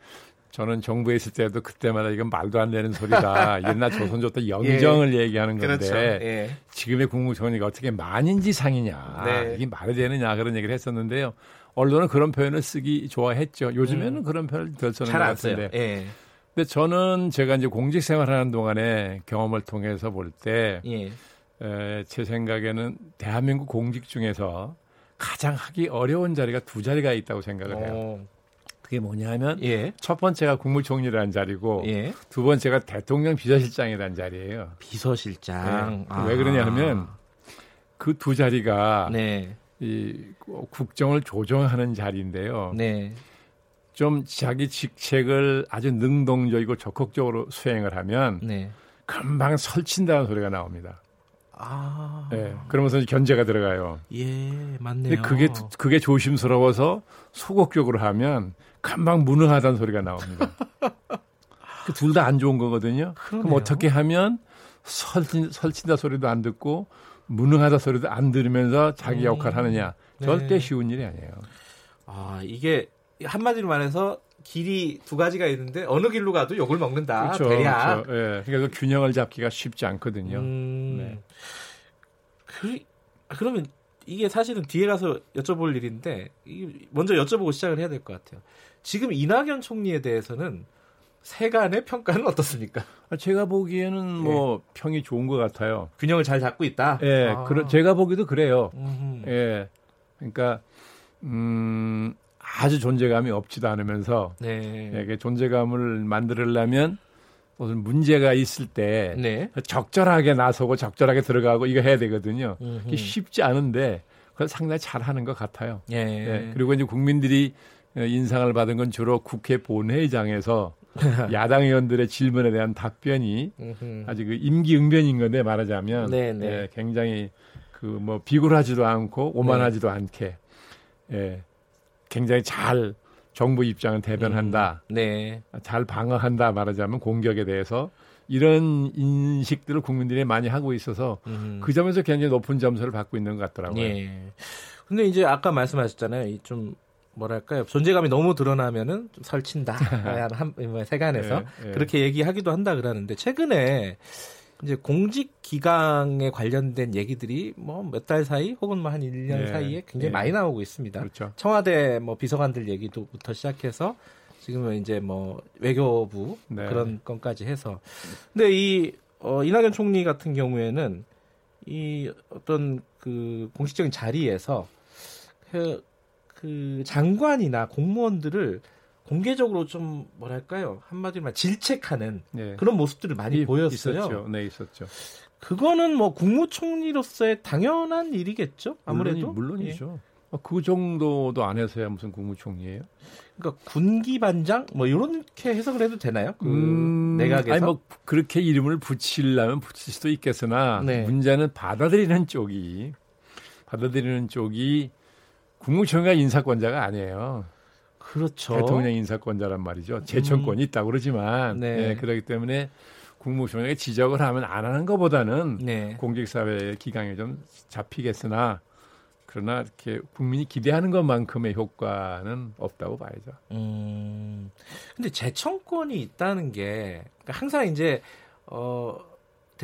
저는 정부에 있을 때도 그때마다 이건 말도 안 되는 소리다. 옛날 조선조 때 영정을 얘기하는 건데 그렇죠. 예. 지금의 국무총리가 어떻게 만인지 상이냐 네. 이게 말이 되느냐 그런 얘기를 했었는데요. 언론은 그런 표현을 쓰기 좋아했죠. 요즘에는 그런 표현을 덜 쓰는 것. 같은데. 예. 근데 저는 제가 이제 공직 생활하는 동안에 경험을 통해서 볼때 예. 제 생각에는 대한민국 공직 중에서 가장 하기 어려운 자리가 두 자리가 있다고 생각을 해요. 어, 그게 뭐냐면 예. 첫 번째가 국무총리라는 자리고 예. 두 번째가 대통령 비서실장이라는 자리예요. 비서실장. 네. 왜 그러냐 하면 그 두 자리가 네. 이 국정을 조정하는 자리인데요. 네. 좀 자기 직책을 아주 능동적이고 적극적으로 수행을 하면 네. 금방 설친다는 소리가 나옵니다. 아. 예. 그러면서 견제가 들어가요. 예, 맞네요. 그게 그게 조심스러워서 소극적으로 하면 금방 무능하다는 소리가 나옵니다. 그둘다 안 좋은 거거든요. 그럼 그러네요. 어떻게 하면 설친, 설친다 소리도 안 듣고 무능하다 소리도 안 들으면서 자기 음. 역할을 하느냐 네. 절대 쉬운 일이 아니에요. 아, 이게 한마디로 말해서 길이 두 가지가 있는데 어느 길로 가도 욕을 먹는다. 그렇죠. 대략. 그렇죠. 예. 그러니까 그 균형을 잡기가 쉽지 않거든요. 음, 네. 그, 그러면 이게 사실은 뒤에 가서 여쭤볼 일인데 이- 먼저 여쭤보고 시작을 해야 될 것 같아요. 지금 이낙연 총리에 대해서는 세간의 평가는 어떻습니까? 아, 제가 보기에는 뭐 평이 좋은 것 같아요. 균형을 잘 잡고 있다. 예, 아. 그런 제가 보기도 그래요. 음흠. 예, 그러니까 음, 아주 존재감이 없지도 않으면서 네. 예, 그 존재감을 만들려면 무슨 문제가 있을 때 네. 적절하게 나서고 적절하게 들어가고 이거 해야 되거든요. 음흠. 쉽지 않은데 그걸 상당히 잘하는 것 같아요. 예. 예, 그리고 이제 국민들이 어, 인상을 받은 건 주로 국회 본회의장에서 야당 의원들의 질문에 대한 답변이 음흠. 아주 그 임기응변인 건데 말하자면 네, 네. 예, 굉장히 그 뭐 비굴하지도 않고 오만하지도 네. 않게 예, 굉장히 잘 정부 입장을 대변한다, 네. 잘 방어한다 말하자면 공격에 대해서 이런 인식들을 국민들이 많이 하고 있어서 음. 그 점에서 굉장히 높은 점수를 받고 있는 것 같더라고요. 예. 근데 이제 아까 말씀하셨잖아요. 이좀 뭐랄까요? 존재감이 너무 드러나면은 좀 설친다. 한, 세간에서 예, 예. 그렇게 얘기하기도 한다 그러는데 최근에 이제 공직 기강에 관련된 얘기들이 뭐 몇 달 사이 혹은 뭐 한 1년 네. 사이에 굉장히 네. 많이 나오고 있습니다. 그렇죠. 청와대 뭐 비서관들 얘기도부터 시작해서 지금은 이제 뭐 외교부 네. 그런 건까지 해서 근데 이 어, 이낙연 총리 같은 경우에는 이 어떤 그 공식적인 자리에서 그, 그 장관이나 공무원들을 공개적으로 좀 뭐랄까요 한마디로 말 질책하는 네. 그런 모습들을 많이 이- 보였어요. 있었죠. 네, 있었죠. 그거는 뭐 국무총리로서의 당연한 일이겠죠. 아무래도 물론, 이죠 그 정도도 안 해서야 무슨 국무총리예요? 그러니까 군기 반장 뭐 이렇게 해석을 해도 되나요? 그 음, 내각에서 아니 뭐 그렇게 이름을 붙이려면 붙일 수도 있겠으나 네. 문제는 받아들이는 쪽이 받아들이는 쪽이 국무총리가 인사권자가 아니에요. 그렇죠. 대통령 인사권자란 말이죠. 재청권이 있다고 그러지만 네. 네, 그렇기 때문에 국무총리가 지적을 하면 안 하는 것보다는 네. 공직사회 기강에 좀 잡히겠으나 그러나 이렇게 국민이 기대하는 것만큼의 효과는 없다고 봐야죠. 음. 근데 재청권이 있다는 게 그러니까 항상 이제 어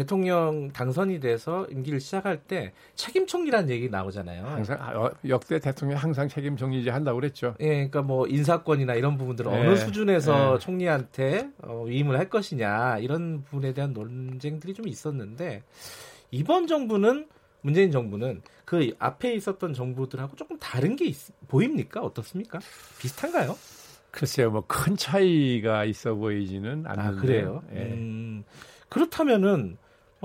대통령 당선이 돼서 임기를 시작할 때 책임 총리라는 얘기 나오잖아요. 항상 어, 역대 대통령 항상 책임 정리제 한다고 그랬죠. 예, 그러니까 뭐 인사권이나 이런 부분들을 네. 어느 수준에서 네. 총리한테 어, 위임을 할 것이냐 이런 부분에 대한 논쟁들이 좀 있었는데 이번 정부는 문재인 정부는 그 앞에 있었던 정부들하고 조금 다른 게 있- 보입니까? 어떻습니까? 비슷한가요? 글쎄요, 뭐 큰 차이가 있어 보이지는 않는데. 아 그래요. 예. 음, 그렇다면은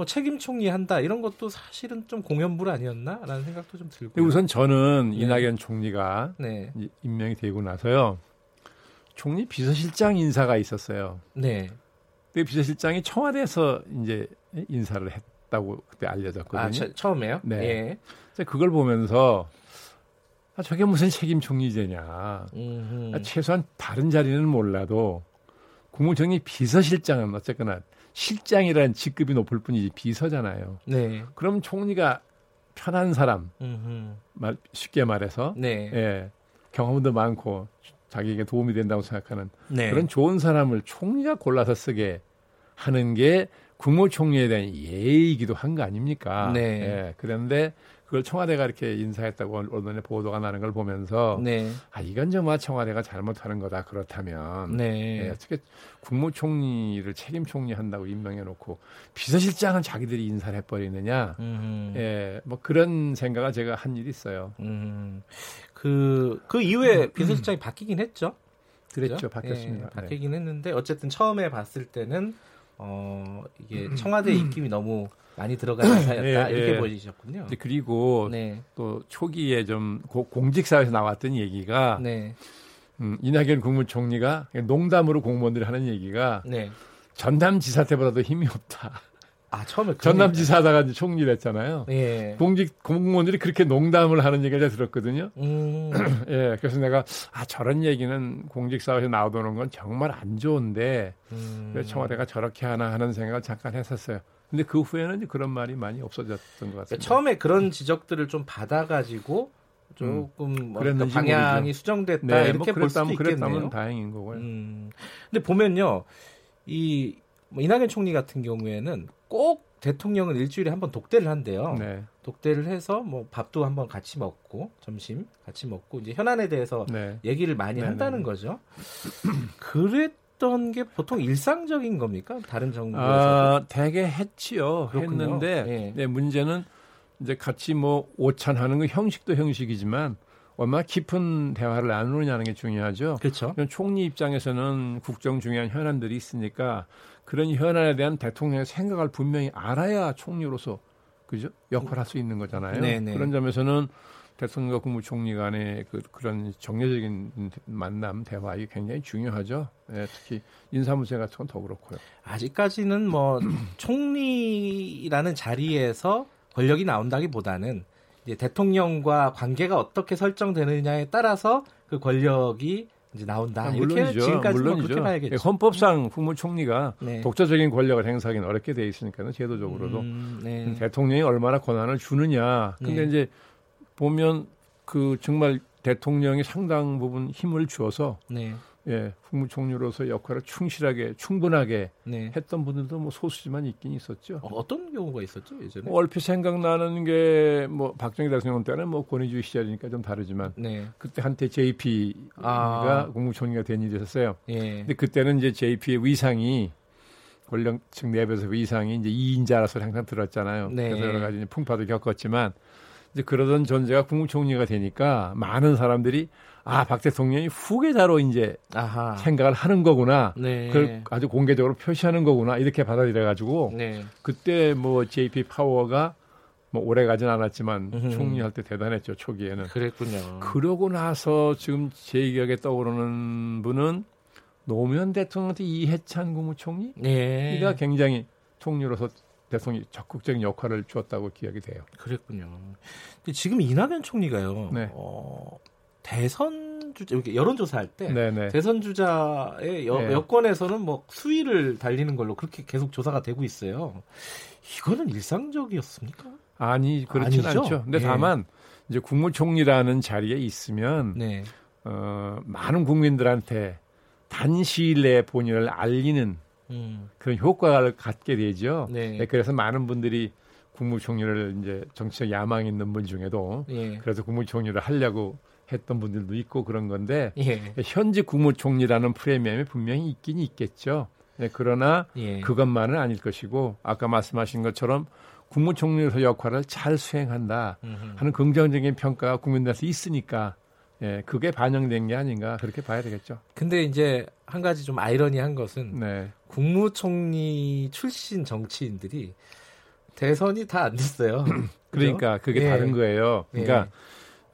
뭐 책임 총리 한다 이런 것도 사실은 좀 공연불 아니었나라는 생각도 좀 들고. 우선 저는 네. 이낙연 총리가 네, 이- 임명이 되고 나서요. 총리 비서실장 인사가 있었어요. 네. 그 비서실장이 청와대에서 이제 인사를 했다고 그때 알려졌거든요. 아 처, 처음에요? 네. 예. 그걸 보면서 아, 저게 무슨 책임 총리제냐. 아, 최소한 다른 자리는 몰라도 국무총리 비서실장은 어쨌거나 실장이라는 직급이 높을 뿐이지 비서잖아요. 네. 그럼 총리가 편한 사람, 음흠. 말, 쉽게 말해서 네. 예, 경험도 많고 자기에게 도움이 된다고 생각하는 네. 그런 좋은 사람을 총리가 골라서 쓰게 하는 게 국무총리에 대한 예의이기도 한 거 아닙니까? 네. 예, 그런데 그걸 청와대가 이렇게 인사했다고 언론에 보도가 나는 걸 보면서 네. 아 이건 정말 청와대가 잘못하는 거다 그렇다면 네. 예, 어떻게 국무총리를 책임 총리 한다고 임명해 놓고 비서실장은 자기들이 인사를 해버리느냐 음. 예, 뭐 그런 생각을 제가 한 일이 있어요. 음. 그, 그 이후에 비서실장이 바뀌긴 했죠. 그랬죠, 그죠? 바뀌었습니다. 예, 네. 바뀌긴 했는데 어쨌든 처음에 봤을 때는 어 이게 음. 청와대 입김이 너무 많이 들어간 인사였다 예, 이렇게 예. 보이셨군요. 그리고 네, 또 초기에 좀 고- 공직사회에서 나왔던 얘기가 네, 음, 이낙연 국무총리가 농담으로 공무원들이 하는 얘기가 네. 전남지사 때보다도 힘이 없다. 아 처음에 그런 전남지사 하다가 이제 총리 됐잖아요. 얘기- 예. 공직 공무원들이 그렇게 농담을 하는 얘기를 들었거든요. 음, 예, 그래서 내가 아 저런 얘기는 공직사회에서 나오는 건 정말 안 좋은데 음. 왜 청와대가 저렇게 하나 하는 생각을 잠깐 했었어요. 근데 그 후에는 이제 그런 말이 많이 없어졌던 것 그러니까 같습니다. 처음에 그런 지적들을 좀 받아가지고 조금 뭐 그랬는지 방향이 모르죠. 수정됐다 네, 이렇게 뭐볼 수도 그랬다면 다행인 거고요. 음. 근데 보면요, 이 뭐 이낙연 총리 같은 경우에는 꼭 대통령은 일주일에 한 번 독대를 한대요. 네, 독대를 해서 뭐 밥도 한번 같이 먹고 점심 같이 먹고 이제 현안에 대해서 네. 얘기를 많이 네, 한다는 네. 거죠. 그랬 던 게 보통 일상적인 겁니까? 다른 정부에서? 아, 되게 했지요. 그렇군요. 했는데 예. 네, 문제는 이제 같이 뭐 오찬하는 거 형식도 형식이지만 얼마나 깊은 대화를 나누느냐는 게 중요하죠. 그렇죠. 총리 입장에서는 국정 중요한 현안들이 있으니까 그런 현안에 대한 대통령의 생각을 분명히 알아야 총리로서 그죠 역할할 수 있는 거잖아요. 네네. 그런 점에서는 대통령과 국무총리 간의 그, 그런 정례적인 만남 대화 이게 굉장히 중요하죠. 예, 특히 인사무소 같은 건 더 그렇고요. 아직까지는 뭐 총리라는 자리에서 권력이 나온다기보다는 이제 대통령과 관계가 어떻게 설정되느냐에 따라서 그 권력이 이제 나온다. 아, 이렇게 아, 물론이죠. 지금까지 뭐 물론이죠. 그렇게. 예, 헌법상 국무총리가 네. 독자적인 권력을 행사하기는 어렵게 돼 있으니까요. 제도적으로도 음, 네. 대통령이 얼마나 권한을 주느냐. 근데 네. 이제 보면 그 정말 대통령이 상당 부분 힘을 주어서 네. 예, 국무총리로서 역할을 충실하게 충분하게 네. 했던 분들도 뭐 소수지만 있긴 있었죠. 어, 어떤 경우가 있었죠 예전에? 뭐 얼핏 생각나는 게 뭐 박정희 대통령 때는 뭐 권위주의 시절이니까 좀 다르지만 네. 그때 한때 JP가 아. 국무총리가 된 일이 있었어요. 예. 근데 그때는 이제 JP의 위상이 권력층 내부에서 위상이 이제 2인자라서 항상 들었잖아요. 네. 그래서 여러 가지 풍파도 겪었지만 이제 그러던 존재가 국무총리가 되니까 많은 사람들이 아, 박 대통령이 후계자로 이제 아하. 생각을 하는 거구나. 네. 그걸 아주 공개적으로 표시하는 거구나. 이렇게 받아들여 가지고 네. 그때 뭐 JP 파워가 뭐 오래 가진 않았지만 음흠. 총리할 때 대단했죠, 초기에는. 그랬군요. 그러고 나서 지금 제 기억에 떠오르는 분은 노무현 대통령한테 이해찬 국무총리? 네. 가 굉장히 총리로서 대통령이 적극적인 역할을 주었다고 기억이 돼요. 그랬군요. 근데 지금 이낙연 총리가요. 네. 어, 대선 주자 이렇게 여론조사할 때 네네. 대선 주자의 여, 네. 여권에서는 뭐 수위를 달리는 걸로 그렇게 계속 조사가 되고 있어요. 이거는 일상적이었습니까? 아니 그렇진 아니죠? 않죠. 근데 예. 다만 이제 국무총리라는 자리에 있으면 네. 어, 많은 국민들한테 단시일 내에 본인을 알리는 음. 그런 효과를 갖게 되죠. 네. 네, 그래서 많은 분들이 국무총리를 이제 정치적 야망 있는 분 중에도 예. 그래서 국무총리를 하려고 했던 분들도 있고 그런 건데 예. 현직 국무총리라는 프리미엄이 분명히 있긴 있겠죠. 네, 그러나 예. 그것만은 아닐 것이고 아까 말씀하신 것처럼 국무총리로서 역할을 잘 수행한다 음흠. 하는 긍정적인 평가가 국민들한테 있으니까 예, 그게 반영된 게 아닌가 그렇게 봐야 되겠죠. 근데 이제 한 가지 좀 아이러니한 것은 네. 국무총리 출신 정치인들이 대선이 다 안 됐어요. 그러니까 그게 예. 다른 거예요. 예. 그러니까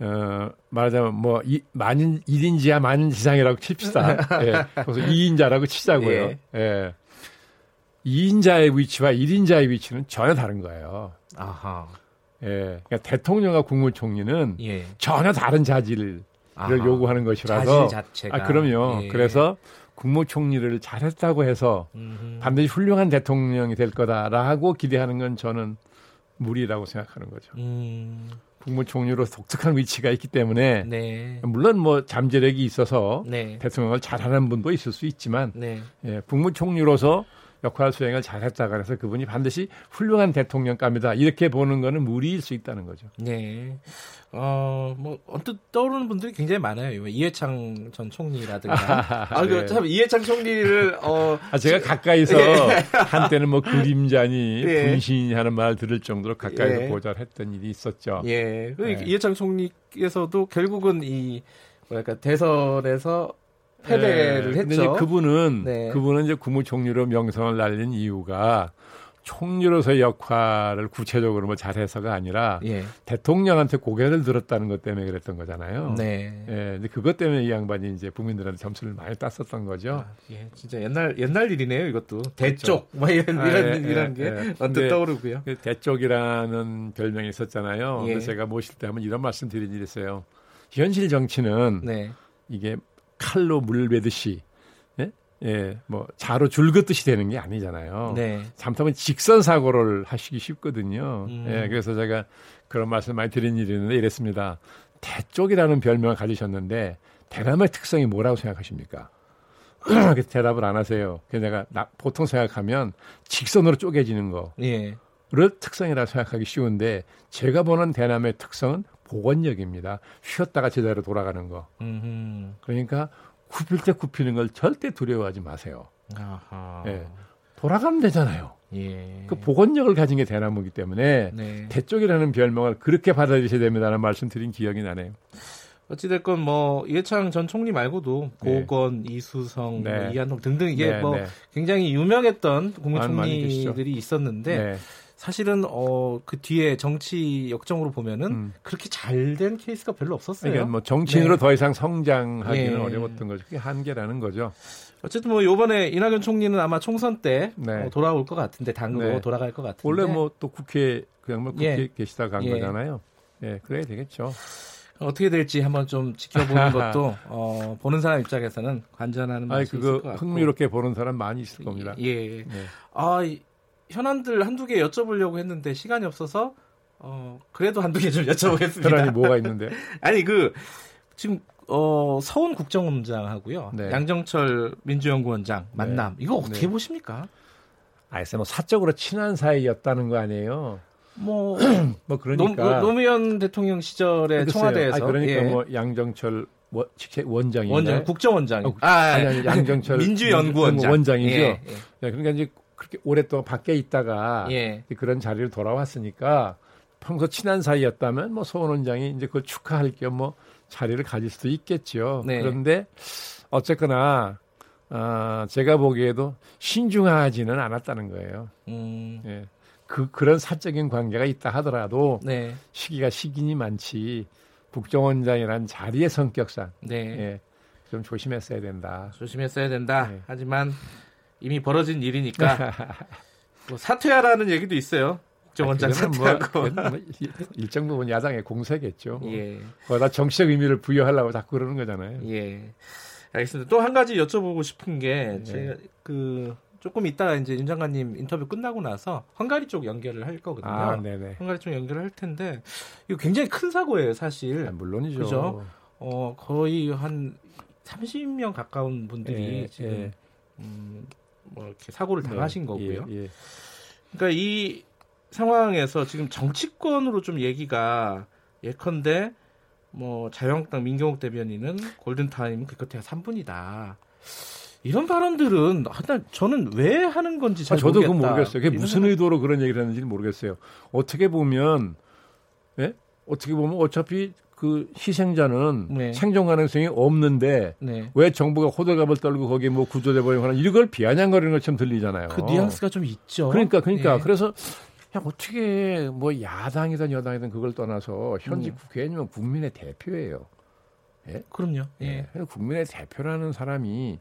어, 말하자면 뭐 이, 만인 1인지야 만인 지상이라고 칩시다. 예. 그래서 2인자라고 치자고요. 예. 예. 2인자의 위치와 1인자의 위치는 전혀 다른 거예요. 아하. 예. 그러니까 대통령과 국무총리는 예. 전혀 다른 자질을 아하. 요구하는 것이라서. 아, 그럼요. 예. 그래서 국무총리를 잘했다고 해서 음흠. 반드시 훌륭한 대통령이 될 거다라고 기대하는 건 저는 무리라고 생각하는 거죠. 음, 국무총리로 독특한 위치가 있기 때문에 네. 물론 뭐 잠재력이 있어서 네. 대통령을 잘하는 분도 있을 수 있지만 네. 예, 국무총리로서 역할 수행을 잘했다 그래서 그분이 반드시 훌륭한 대통령감이다 이렇게 보는 거는 무리일 수 있다는 거죠. 네. 어, 뭐, 언뜻 떠오르는 분들이 굉장히 많아요. 이해창 전 총리라든가. 아, 그, 네. 참, 이해창 총리를, 어, 아, 제가 가까이서 한때는 뭐 그림자니 예. 분신이 하는 말 들을 정도로 가까이서 예. 보잘했던 일이 있었죠. 예. 그 네. 이해창 총리께서도 결국은 이, 뭐랄까, 대선에서 패배를 예, 근데 했죠. 이제 그분은 네. 그분은 이제 국무총리로 명성을 날린 이유가 총리로서의 역할을 구체적으로 뭐 잘해서가 아니라 예. 대통령한테 고개를 들었다는 것 때문에 그랬던 거잖아요. 네. 예, 근데 그것 때문에 이 양반이 이제 국민들한테 점수를 많이 땄었던 거죠. 아, 예, 진짜 옛날 옛날 일이네요, 이것도. 대쪽, 뭐 이런 아, 이런 예, 이런 예, 게 예. 언뜻 근데 떠오르고요. 그 대쪽이라는 별명이 있었잖아요. 예. 근데 제가 모실 때 한번 이런 말씀 드린 일이 있어요. 현실 정치는 네. 이게 칼로 물 베듯이 예? 예, 뭐 자로 줄 긋듯이 되는 게 아니잖아요. 네. 잘못하면 직선 사고를 하시기 쉽거든요. 음. 예, 그래서 제가 그런 말씀 많이 드린 일이 있는데 이랬습니다. 대쪽이라는 별명을 가지셨는데 대남의 특성이 뭐라고 생각하십니까? 대답을 안 하세요. 그래서 내가 나- 보통 생각하면 직선으로 쪼개지는 거. 예. 를 특성이라 생각하기 쉬운데 제가 보는 대남의 특성은 복원력입니다. 쉬었다가 제대로 돌아가는 거. 음. 그러니까 굽힐 때 굽히는 걸 절대 두려워하지 마세요. 아하. 예. 돌아가면 되잖아요. 예. 그 복원력을 가진 게 대나무이기 때문에 네. 대쪽이라는 별명을 그렇게 받아들이셔야 됩니다라는 말씀 드린 기억이 나네요. 어찌됐건 뭐 이해창 전 총리 말고도 네. 고건, 이수성, 네. 뭐 이한동 등등 이게 네, 뭐 네. 굉장히 유명했던. 국무총리들이 있었는데 네. 사실은 어 그 뒤에 정치 역정으로 보면은 음. 그렇게 잘 된 케이스가 별로 없었어요. 그러니까 뭐 정치인으로 네. 더 이상 성장하기는 예. 어려웠던 거죠. 그게 한계라는 거죠. 어쨌든 뭐 요번에 이낙연 총리는 아마 총선 때 네. 어, 돌아올 것 같은데 당으로 네. 돌아갈 것 같은데 원래 뭐 또 국회 그냥 뭐 국회 예. 계시다 간 예. 거잖아요. 예, 그래야 되겠죠. 어떻게 될지 한번 좀 지켜보는 것도 어, 보는 사람 입장에서는 관전하는 아니 맛이 있을 것 그거 같고 흥미롭게 보는 사람 많이 있을 겁니다. 예. 네. 아 이- 현안들 한두 개 여쭤보려고 했는데 시간이 없어서 어 그래도 한두 개 좀 여쭤보겠습니다. 그러니 뭐가 있는데? 아니 그 지금 어, 서훈 국정원장하고요. 네. 양정철 민주연구원장 만남. 이거 어떻게 네. 보십니까? 아, 글쎄 뭐 사적으로 친한 사이였다는 거 아니에요. 뭐 뭐 노, 그러니까 노 무현 대통령 시절에 글쎄요. 청와대에서 아, 그러니까 예. 뭐 양정철 원, 원장인데 원장 국정원장. 어, 아, 아니, 아니, 양정철 민주연구원장 원장이죠. 예, 네, 그러니까 이제 그렇게 오랫동안 밖에 있다가 예. 그런 자리를 돌아왔으니까 평소 친한 사이였다면 뭐 서훈 원장이 이제 그걸 축하할 겸 뭐 자리를 가질 수도 있겠죠. 네. 그런데 어쨌거나 아, 제가 보기에도 신중하지는 않았다는 거예요. 음, 예. 그 그런 사적인 관계가 있다 하더라도 네. 시기가 시기니 많지 국정원장이란 자리의 성격상 네. 예, 좀 조심했어야 된다. 조심했어야 된다. 네. 하지만 이미 벌어진 일이니까 뭐 사퇴하라는 얘기도 있어요. 국정원장 아, 그거는 사퇴하고. 뭐, 뭐 일- 일정 부분 야당의 공세겠죠. 뭐. 예. 거기다 정치적 의미를 부여하려고 자꾸 그러는 거잖아요. 예. 알겠습니다. 또 한 가지 여쭤보고 싶은 네. 게 제가 그 조금 이따가 이제 윤 장관님 인터뷰 끝나고 나서 헝가리 쪽 연결을 할 거거든요. 아, 네네. 헝가리 쪽 연결을 할 텐데 이거 굉장히 큰 사고예요, 사실. 아, 물론이죠. 그죠? 어, 거의 한 30명 가까운 분들이 예, 지금 예. 음, 뭐 이렇게 사고를 당하신 거고요. 예, 예. 그러니까 이 상황에서 지금 정치권으로 좀 얘기가 예컨대 뭐 자유한국당 민경욱 대변인은 골든타임 기껏해야 3분이다. 이런 발언들은 하여튼 저는 왜 하는 건지 잘 아, 저도 그건 모르겠다. 모르겠어요. 그게 무슨 생각- 의도로 그런 얘기를 했는지는 모르겠어요. 어떻게 보면, 예? 어떻게 보면 어차피 그 희생자는 네. 생존 가능성이 없는데 네. 왜 정부가 호들갑을 떨고 거기에 뭐 구조돼버리거나 이걸 비아냥거리는 것처럼 들리잖아요. 그 뉘앙스가 좀 있죠. 그러니까 그러니까 예. 그래서 야 어떻게 뭐 야당이든 여당이든 그걸 떠나서 현지 음. 국회의원이면 국민의 대표예요. 그럼요. 예. 예. 국민의 대표라는 사람이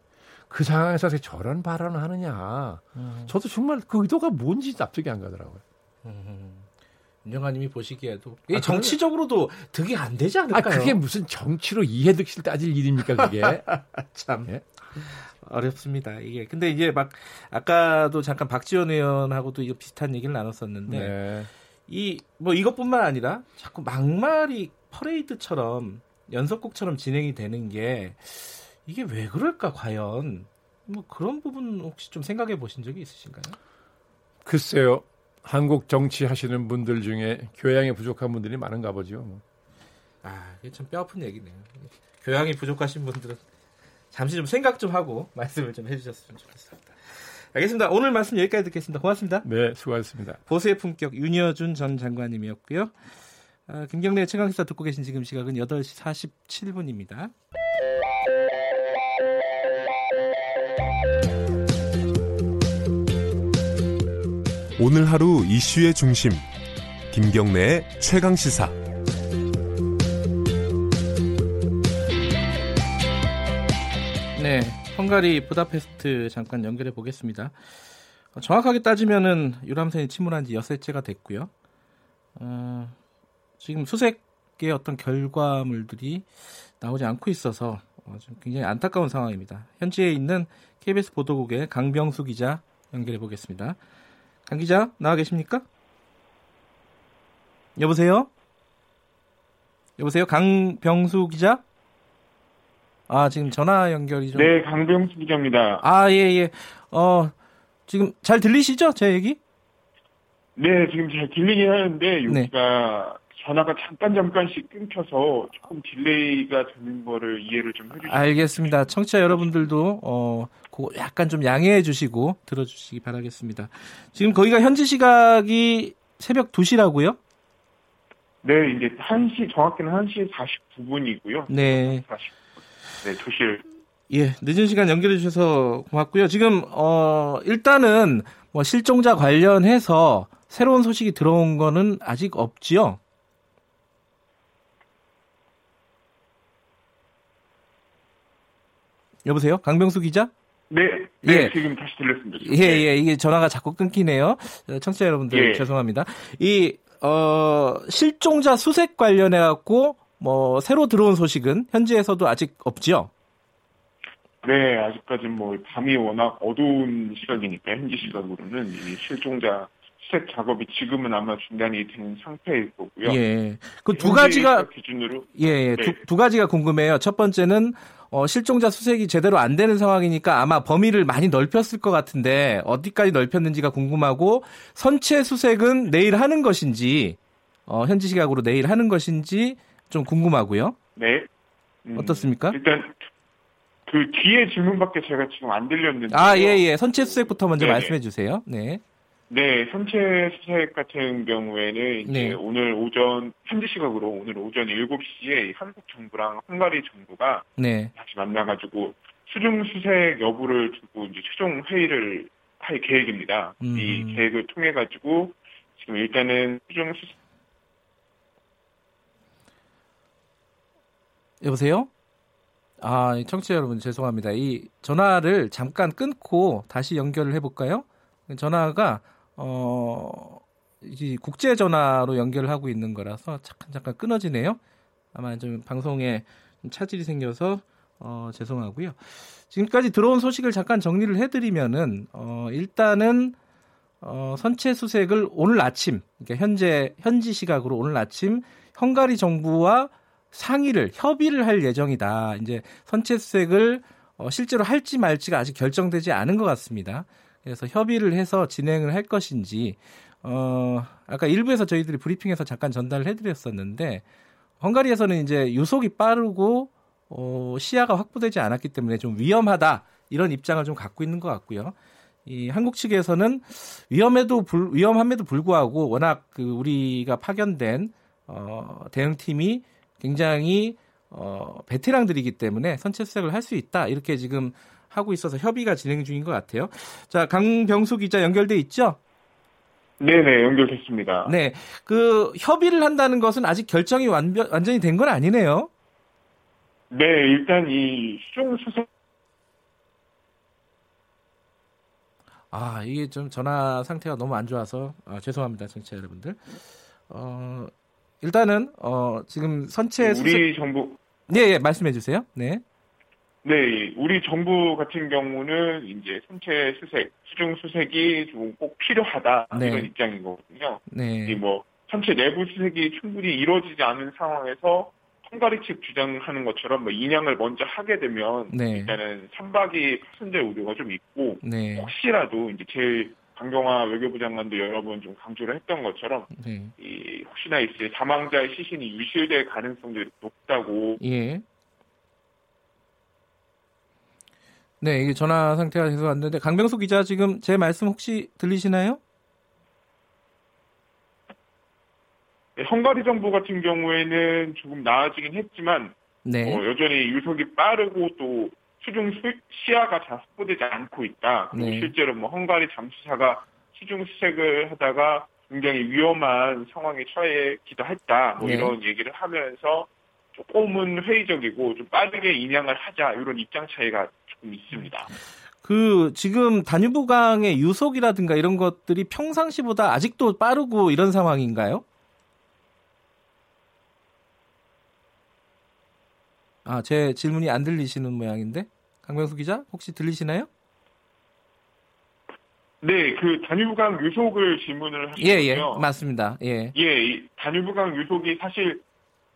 그 상황에서 저런 발언을 하느냐. 음. 저도 정말 그 의도가 뭔지 납득이 안 가더라고요. 윤 정아님이 보시기에도 아, 이게 정치적으로도 득이 안 되지 아 않을까요? 그게 무슨 정치로 이해득실 따질 일입니까 그게? 참 예? 어렵습니다. 이게 근데 이제 막 아까도 잠깐 박지원 의원하고도 이거 비슷한 얘기를 나눴었는데 네. 이뭐 이것뿐만 아니라 자꾸 막말이 퍼레이드처럼 연속곡처럼 진행이 되는 게 이게 왜 그럴까 과연 뭐 그런 부분 혹시 좀 생각해 보신 적이 있으신가요? 글쎄요. 한국 정치 하시는 분들 중에 교양이 부족한 분들이 많은가 보죠. 뭐. 아 이게 참 뼈아픈 얘기네요. 교양이 부족하신 분들은 잠시 좀 생각 좀 하고 말씀을 좀 해주셨으면 좋겠습니다. 알겠습니다. 오늘 말씀 여기까지 듣겠습니다. 고맙습니다. 네, 수고하셨습니다. 보수의 품격 윤여준 전 장관님이었고요. 아, 김경래 최강시사 듣고 계신 지금 시각은 8시 47분입니다. 오늘 하루 이슈의 중심 김경래의 최강 시사 네, 헝가리 부다페스트 잠깐 연결해 보겠습니다. 어, 정확하게 따지면은 유람선이 침몰한 지 엿새째가 됐고요. 어, 지금 수색의 어떤 결과물들이 나오지 않고 있어서 어, 좀 굉장히 안타까운 상황입니다. 현지에 있는 KBS 보도국의 강병수 기자 연결해 보겠습니다. 강 기자 나와 계십니까? 여보세요? 여보세요? 강병수 기자? 아, 지금 전화 연결이 좀. 네, 강병수 기자입니다. 아, 예, 예. 어, 지금 잘 들리시죠? 제 얘기? 네, 지금 잘 들리긴 하는데 네. 여기가 전화가 잠깐 잠깐씩 끊겨서 조금 delay가 되는 거를 이해를 좀 해주시면 알겠습니다. 청취자 여러분들도, 어, 약간 좀 양해해 주시고 들어주시기 바라겠습니다. 지금 거기가 현지 시각이 새벽 2시라고요? 네, 이제 1시, 정확히는 1시 49분이고요. 네. 40분. 네, 2시를. 예, 늦은 시간 연결해 주셔서 고맙고요. 지금, 어, 일단은 뭐 실종자 관련해서 새로운 소식이 들어온 거는 아직 없지요? 여보세요? 강병수 기자? 네, 네, 예. 지금 다시 들렸습니다. 예, 예, 이게 전화가 자꾸 끊기네요. 어, 청취자 여러분들 예. 죄송합니다. 이, 어, 실종자 수색 관련해갖고, 뭐, 새로 들어온 소식은 현지에서도 아직 없지요? 네, 아직까지는 뭐 밤이 워낙 어두운 시각이니까 현지 시각으로는 이 실종자 수색 작업이 지금은 아마 중단이 된 상태일 거고요. 예. 그 두 가지가 기준으로 예, 예. 네. 두, 두 가지가 궁금해요. 첫 번째는 어, 실종자 수색이 제대로 안 되는 상황이니까 아마 범위를 많이 넓혔을 것 같은데 어디까지 넓혔는지가 궁금하고 선체 수색은 내일 하는 것인지 어, 현지 시각으로 내일 하는 것인지 좀 궁금하고요. 네. 음, 어떻습니까? 일단 그 뒤에 질문밖에 제가 지금 안 들렸는데 아, 예, 예. 선체 수색부터 먼저 네네. 말씀해 주세요. 네. 네, 선체 수색 같은 경우에는 이제 네. 오늘 오전 현지 시각으로 오늘 오전 7시에 한국 정부랑 헝가리 정부가 네. 다시 만나가지고 수중 수색 여부를 두고 이제 최종 회의를 할 계획입니다. 음. 이 계획을 통해 가지고 지금 일단은 수중 수색 여보세요? 아, 청취자 여러분 죄송합니다. 이 전화를 잠깐 끊고 다시 연결을 해볼까요? 전화가 어, 이 국제 전화로 연결을 하고 있는 거라서 잠깐 잠깐 끊어지네요. 아마 좀 방송에 좀 차질이 생겨서 어, 죄송하고요. 지금까지 들어온 소식을 잠깐 정리를 해드리면은 어, 일단은 어, 선체 수색을 오늘 아침, 그러니까 현재 현지 시각으로 오늘 아침 헝가리 정부와 상의를 협의를 할 예정이다. 이제 선체 수색을 어, 실제로 할지 말지가 아직 결정되지 않은 것 같습니다. 그래서 협의를 해서 진행을 할 것인지 어, 아까 일부에서 저희들이 브리핑에서 잠깐 전달을 해드렸었는데 헝가리에서는 이제 유속이 빠르고 어, 시야가 확보되지 않았기 때문에 좀 위험하다 이런 입장을 좀 갖고 있는 것 같고요. 이 한국 측에서는 위험에도 불, 위험함에도 불구하고 워낙 그 우리가 파견된 어, 대응팀이 굉장히 어, 베테랑들이기 때문에 선체 수색을 할 수 있다 이렇게 지금 하고 있어서 협의가 진행 중인 것 같아요. 자 강병수 기자 연결돼 있죠? 네네 연결됐습니다. 네, 그 협의를 한다는 것은 아직 결정이 완전, 완전히 된 건 아니네요. 네, 일단 이 수중 수색 아 이게 좀 전화 상태가 너무 안 좋아서 아, 죄송합니다, 청취자 여러분들. 어 일단은 어 지금 선체 수색 우리 정부 네, 예, 말씀해 주세요. 네, 네, 우리 정부 같은 경우는 이제 선체 수색, 수중 수색이 좀 꼭 필요하다 네. 이런 입장인 거거든요. 네, 이뭐 선체 내부 수색이 충분히 이루어지지 않은 상황에서 헝가리 측 주장하는 것처럼 뭐 인양을 먼저 하게 되면 네. 일단은 선박이 파손될 우려가 좀 있고 네, 혹시라도 이제 제일 강경화 외교부 장관도 여러 번 좀 강조를 했던 것처럼 네, 이 혹시나 이제 사망자의 시신이 유실될 가능성도 높다고 예. 네, 이게 전화 상태가 계속 안 되는데 강병수 기자 지금 제 말씀 혹시 들리시나요? 네, 헝가리 정부 같은 경우에는 조금 나아지긴 했지만 네, 어, 여전히 유속이 빠르고 또 수중 수, 시야가 잘 확보되지 않고 있다. 그리고 네. 실제로 뭐 헝가리 잠수사가 수중 수색을 하다가 굉장히 위험한 상황에 처해기도 했다. 뭐 네. 이런 얘기를 하면서 조금은 회의적이고 좀 빠르게 인양을 하자 이런 입장 차이가 있습니다. 그 지금 다뉴브강의 유속이라든가 이런 것들이 평상시보다 아직도 빠르고 이런 상황인가요? 아, 제 질문이 안 들리시는 모양인데 강병수 기자 혹시 들리시나요? 네, 그 다뉴브강 유속을 질문을 예, 하시군요. 예, 맞습니다. 예, 예, 이 다뉴브강 유속이 사실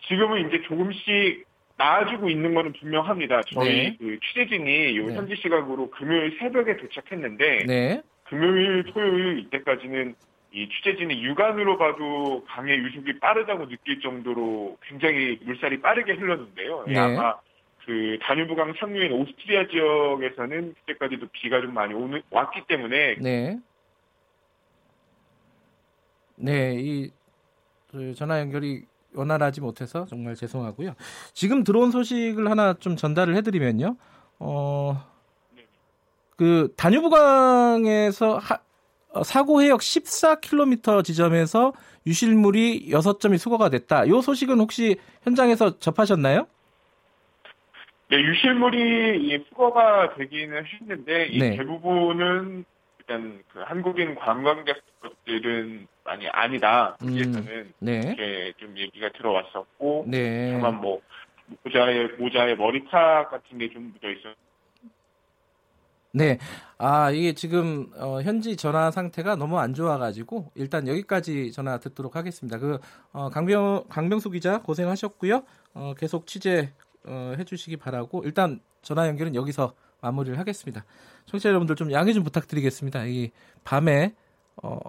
지금은 이제 조금씩 나아지고 있는 거는 분명합니다. 저희 네. 그 취재진이 요 네. 현지 시각으로 금요일 새벽에 도착했는데 네, 금요일, 토요일 이때까지는 이 취재진이 육안으로 봐도 강의 유속이 빠르다고 느낄 정도로 굉장히 물살이 빠르게 흘렀는데요. 예, 네. 아마 그 다뉴브강 상류인 오스트리아 지역에서는 그때까지도 비가 좀 많이 오는, 왔기 때문에 네, 네, 이그 전화 연결이 원활하지 못해서 정말 죄송하고요. 지금 들어온 소식을 하나 좀 전달을 해드리면요. 어, 그 다뉴브강에서 하- 어, 사고 해역 14km 지점에서 유실물이 6점이 수거가 됐다. 이 소식은 혹시 현장에서 접하셨나요? 네, 유실물이 이 수거가 되기는 했는데 이 네. 대부분은 일단 그 한국인 관광객들은 많이 아니다. 음. 여기에서는 네, 이렇게 좀 얘기가 들어왔었고 네, 다만 뭐 모자에 모자에 머리카 같은 게 좀 묻어 있어. 네. 아, 이게 지금 어, 현지 전화 상태가 너무 안 좋아가지고 일단 여기까지 전화 듣도록 하겠습니다. 그 어, 강병 강병수 기자 고생하셨고요. 어, 계속 취재 어, 해주시기 바라고 일단 전화 연결은 여기서 마무리를 하겠습니다. 청취자 여러분들 좀 양해 좀 부탁드리겠습니다. 이 밤에 어,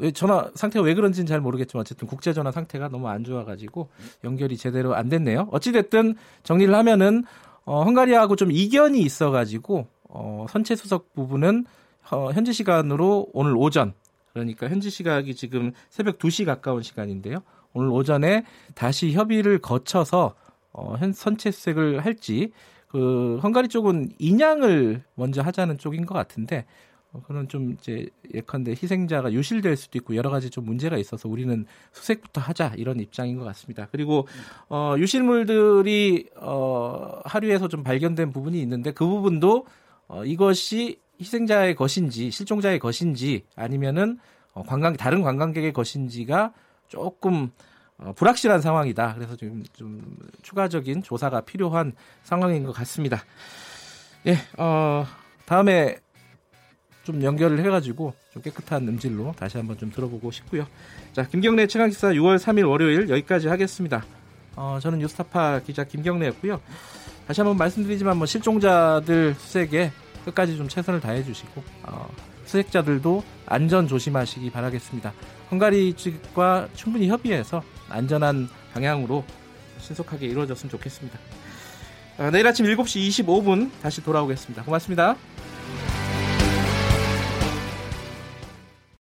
왜 전화 상태가 왜 그런지는 잘 모르겠지만 어쨌든 국제 전화 상태가 너무 안 좋아가지고 연결이 제대로 안 됐네요. 어찌 됐든 정리를 하면은 어, 헝가리하고 좀 이견이 있어가지고 어, 선체 수석 부분은 어, 현지 시간으로 오늘 오전 그러니까 현지 시각이 지금 새벽 2시 가까운 시간인데요. 오늘 오전에 다시 협의를 거쳐서 어, 현 선체 수색을 할지 그 헝가리 쪽은 인양을 먼저 하자는 쪽인 것 같은데 어, 그런 좀 이제 예컨대 희생자가 유실될 수도 있고 여러 가지 좀 문제가 있어서 우리는 수색부터 하자 이런 입장인 것 같습니다. 그리고 어, 유실물들이 어, 하류에서 좀 발견된 부분이 있는데 그 부분도 어, 이것이 희생자의 것인지 실종자의 것인지 아니면은 어, 관광 다른 관광객의 것인지가 조금 어, 불확실한 상황이다. 그래서 좀, 좀 추가적인 조사가 필요한 상황인 것 같습니다. 예, 어, 다음에 좀 연결을 해가지고 좀 깨끗한 음질로 다시 한번 좀 들어보고 싶고요. 자, 김경래 최강기사 6월 3일 월요일 여기까지 하겠습니다. 어, 저는 뉴스타파 기자 김경래였고요. 다시 한번 말씀드리지만 뭐 실종자들 수색에 끝까지 좀 최선을 다해 주시고 어, 수색자들도 안전 조심하시기 바라겠습니다. 헝가리 측과 충분히 협의해서 안전한 방향으로 신속하게 이루어졌으면 좋겠습니다. 어, 내일 아침 7시 25분 다시 돌아오겠습니다. 고맙습니다.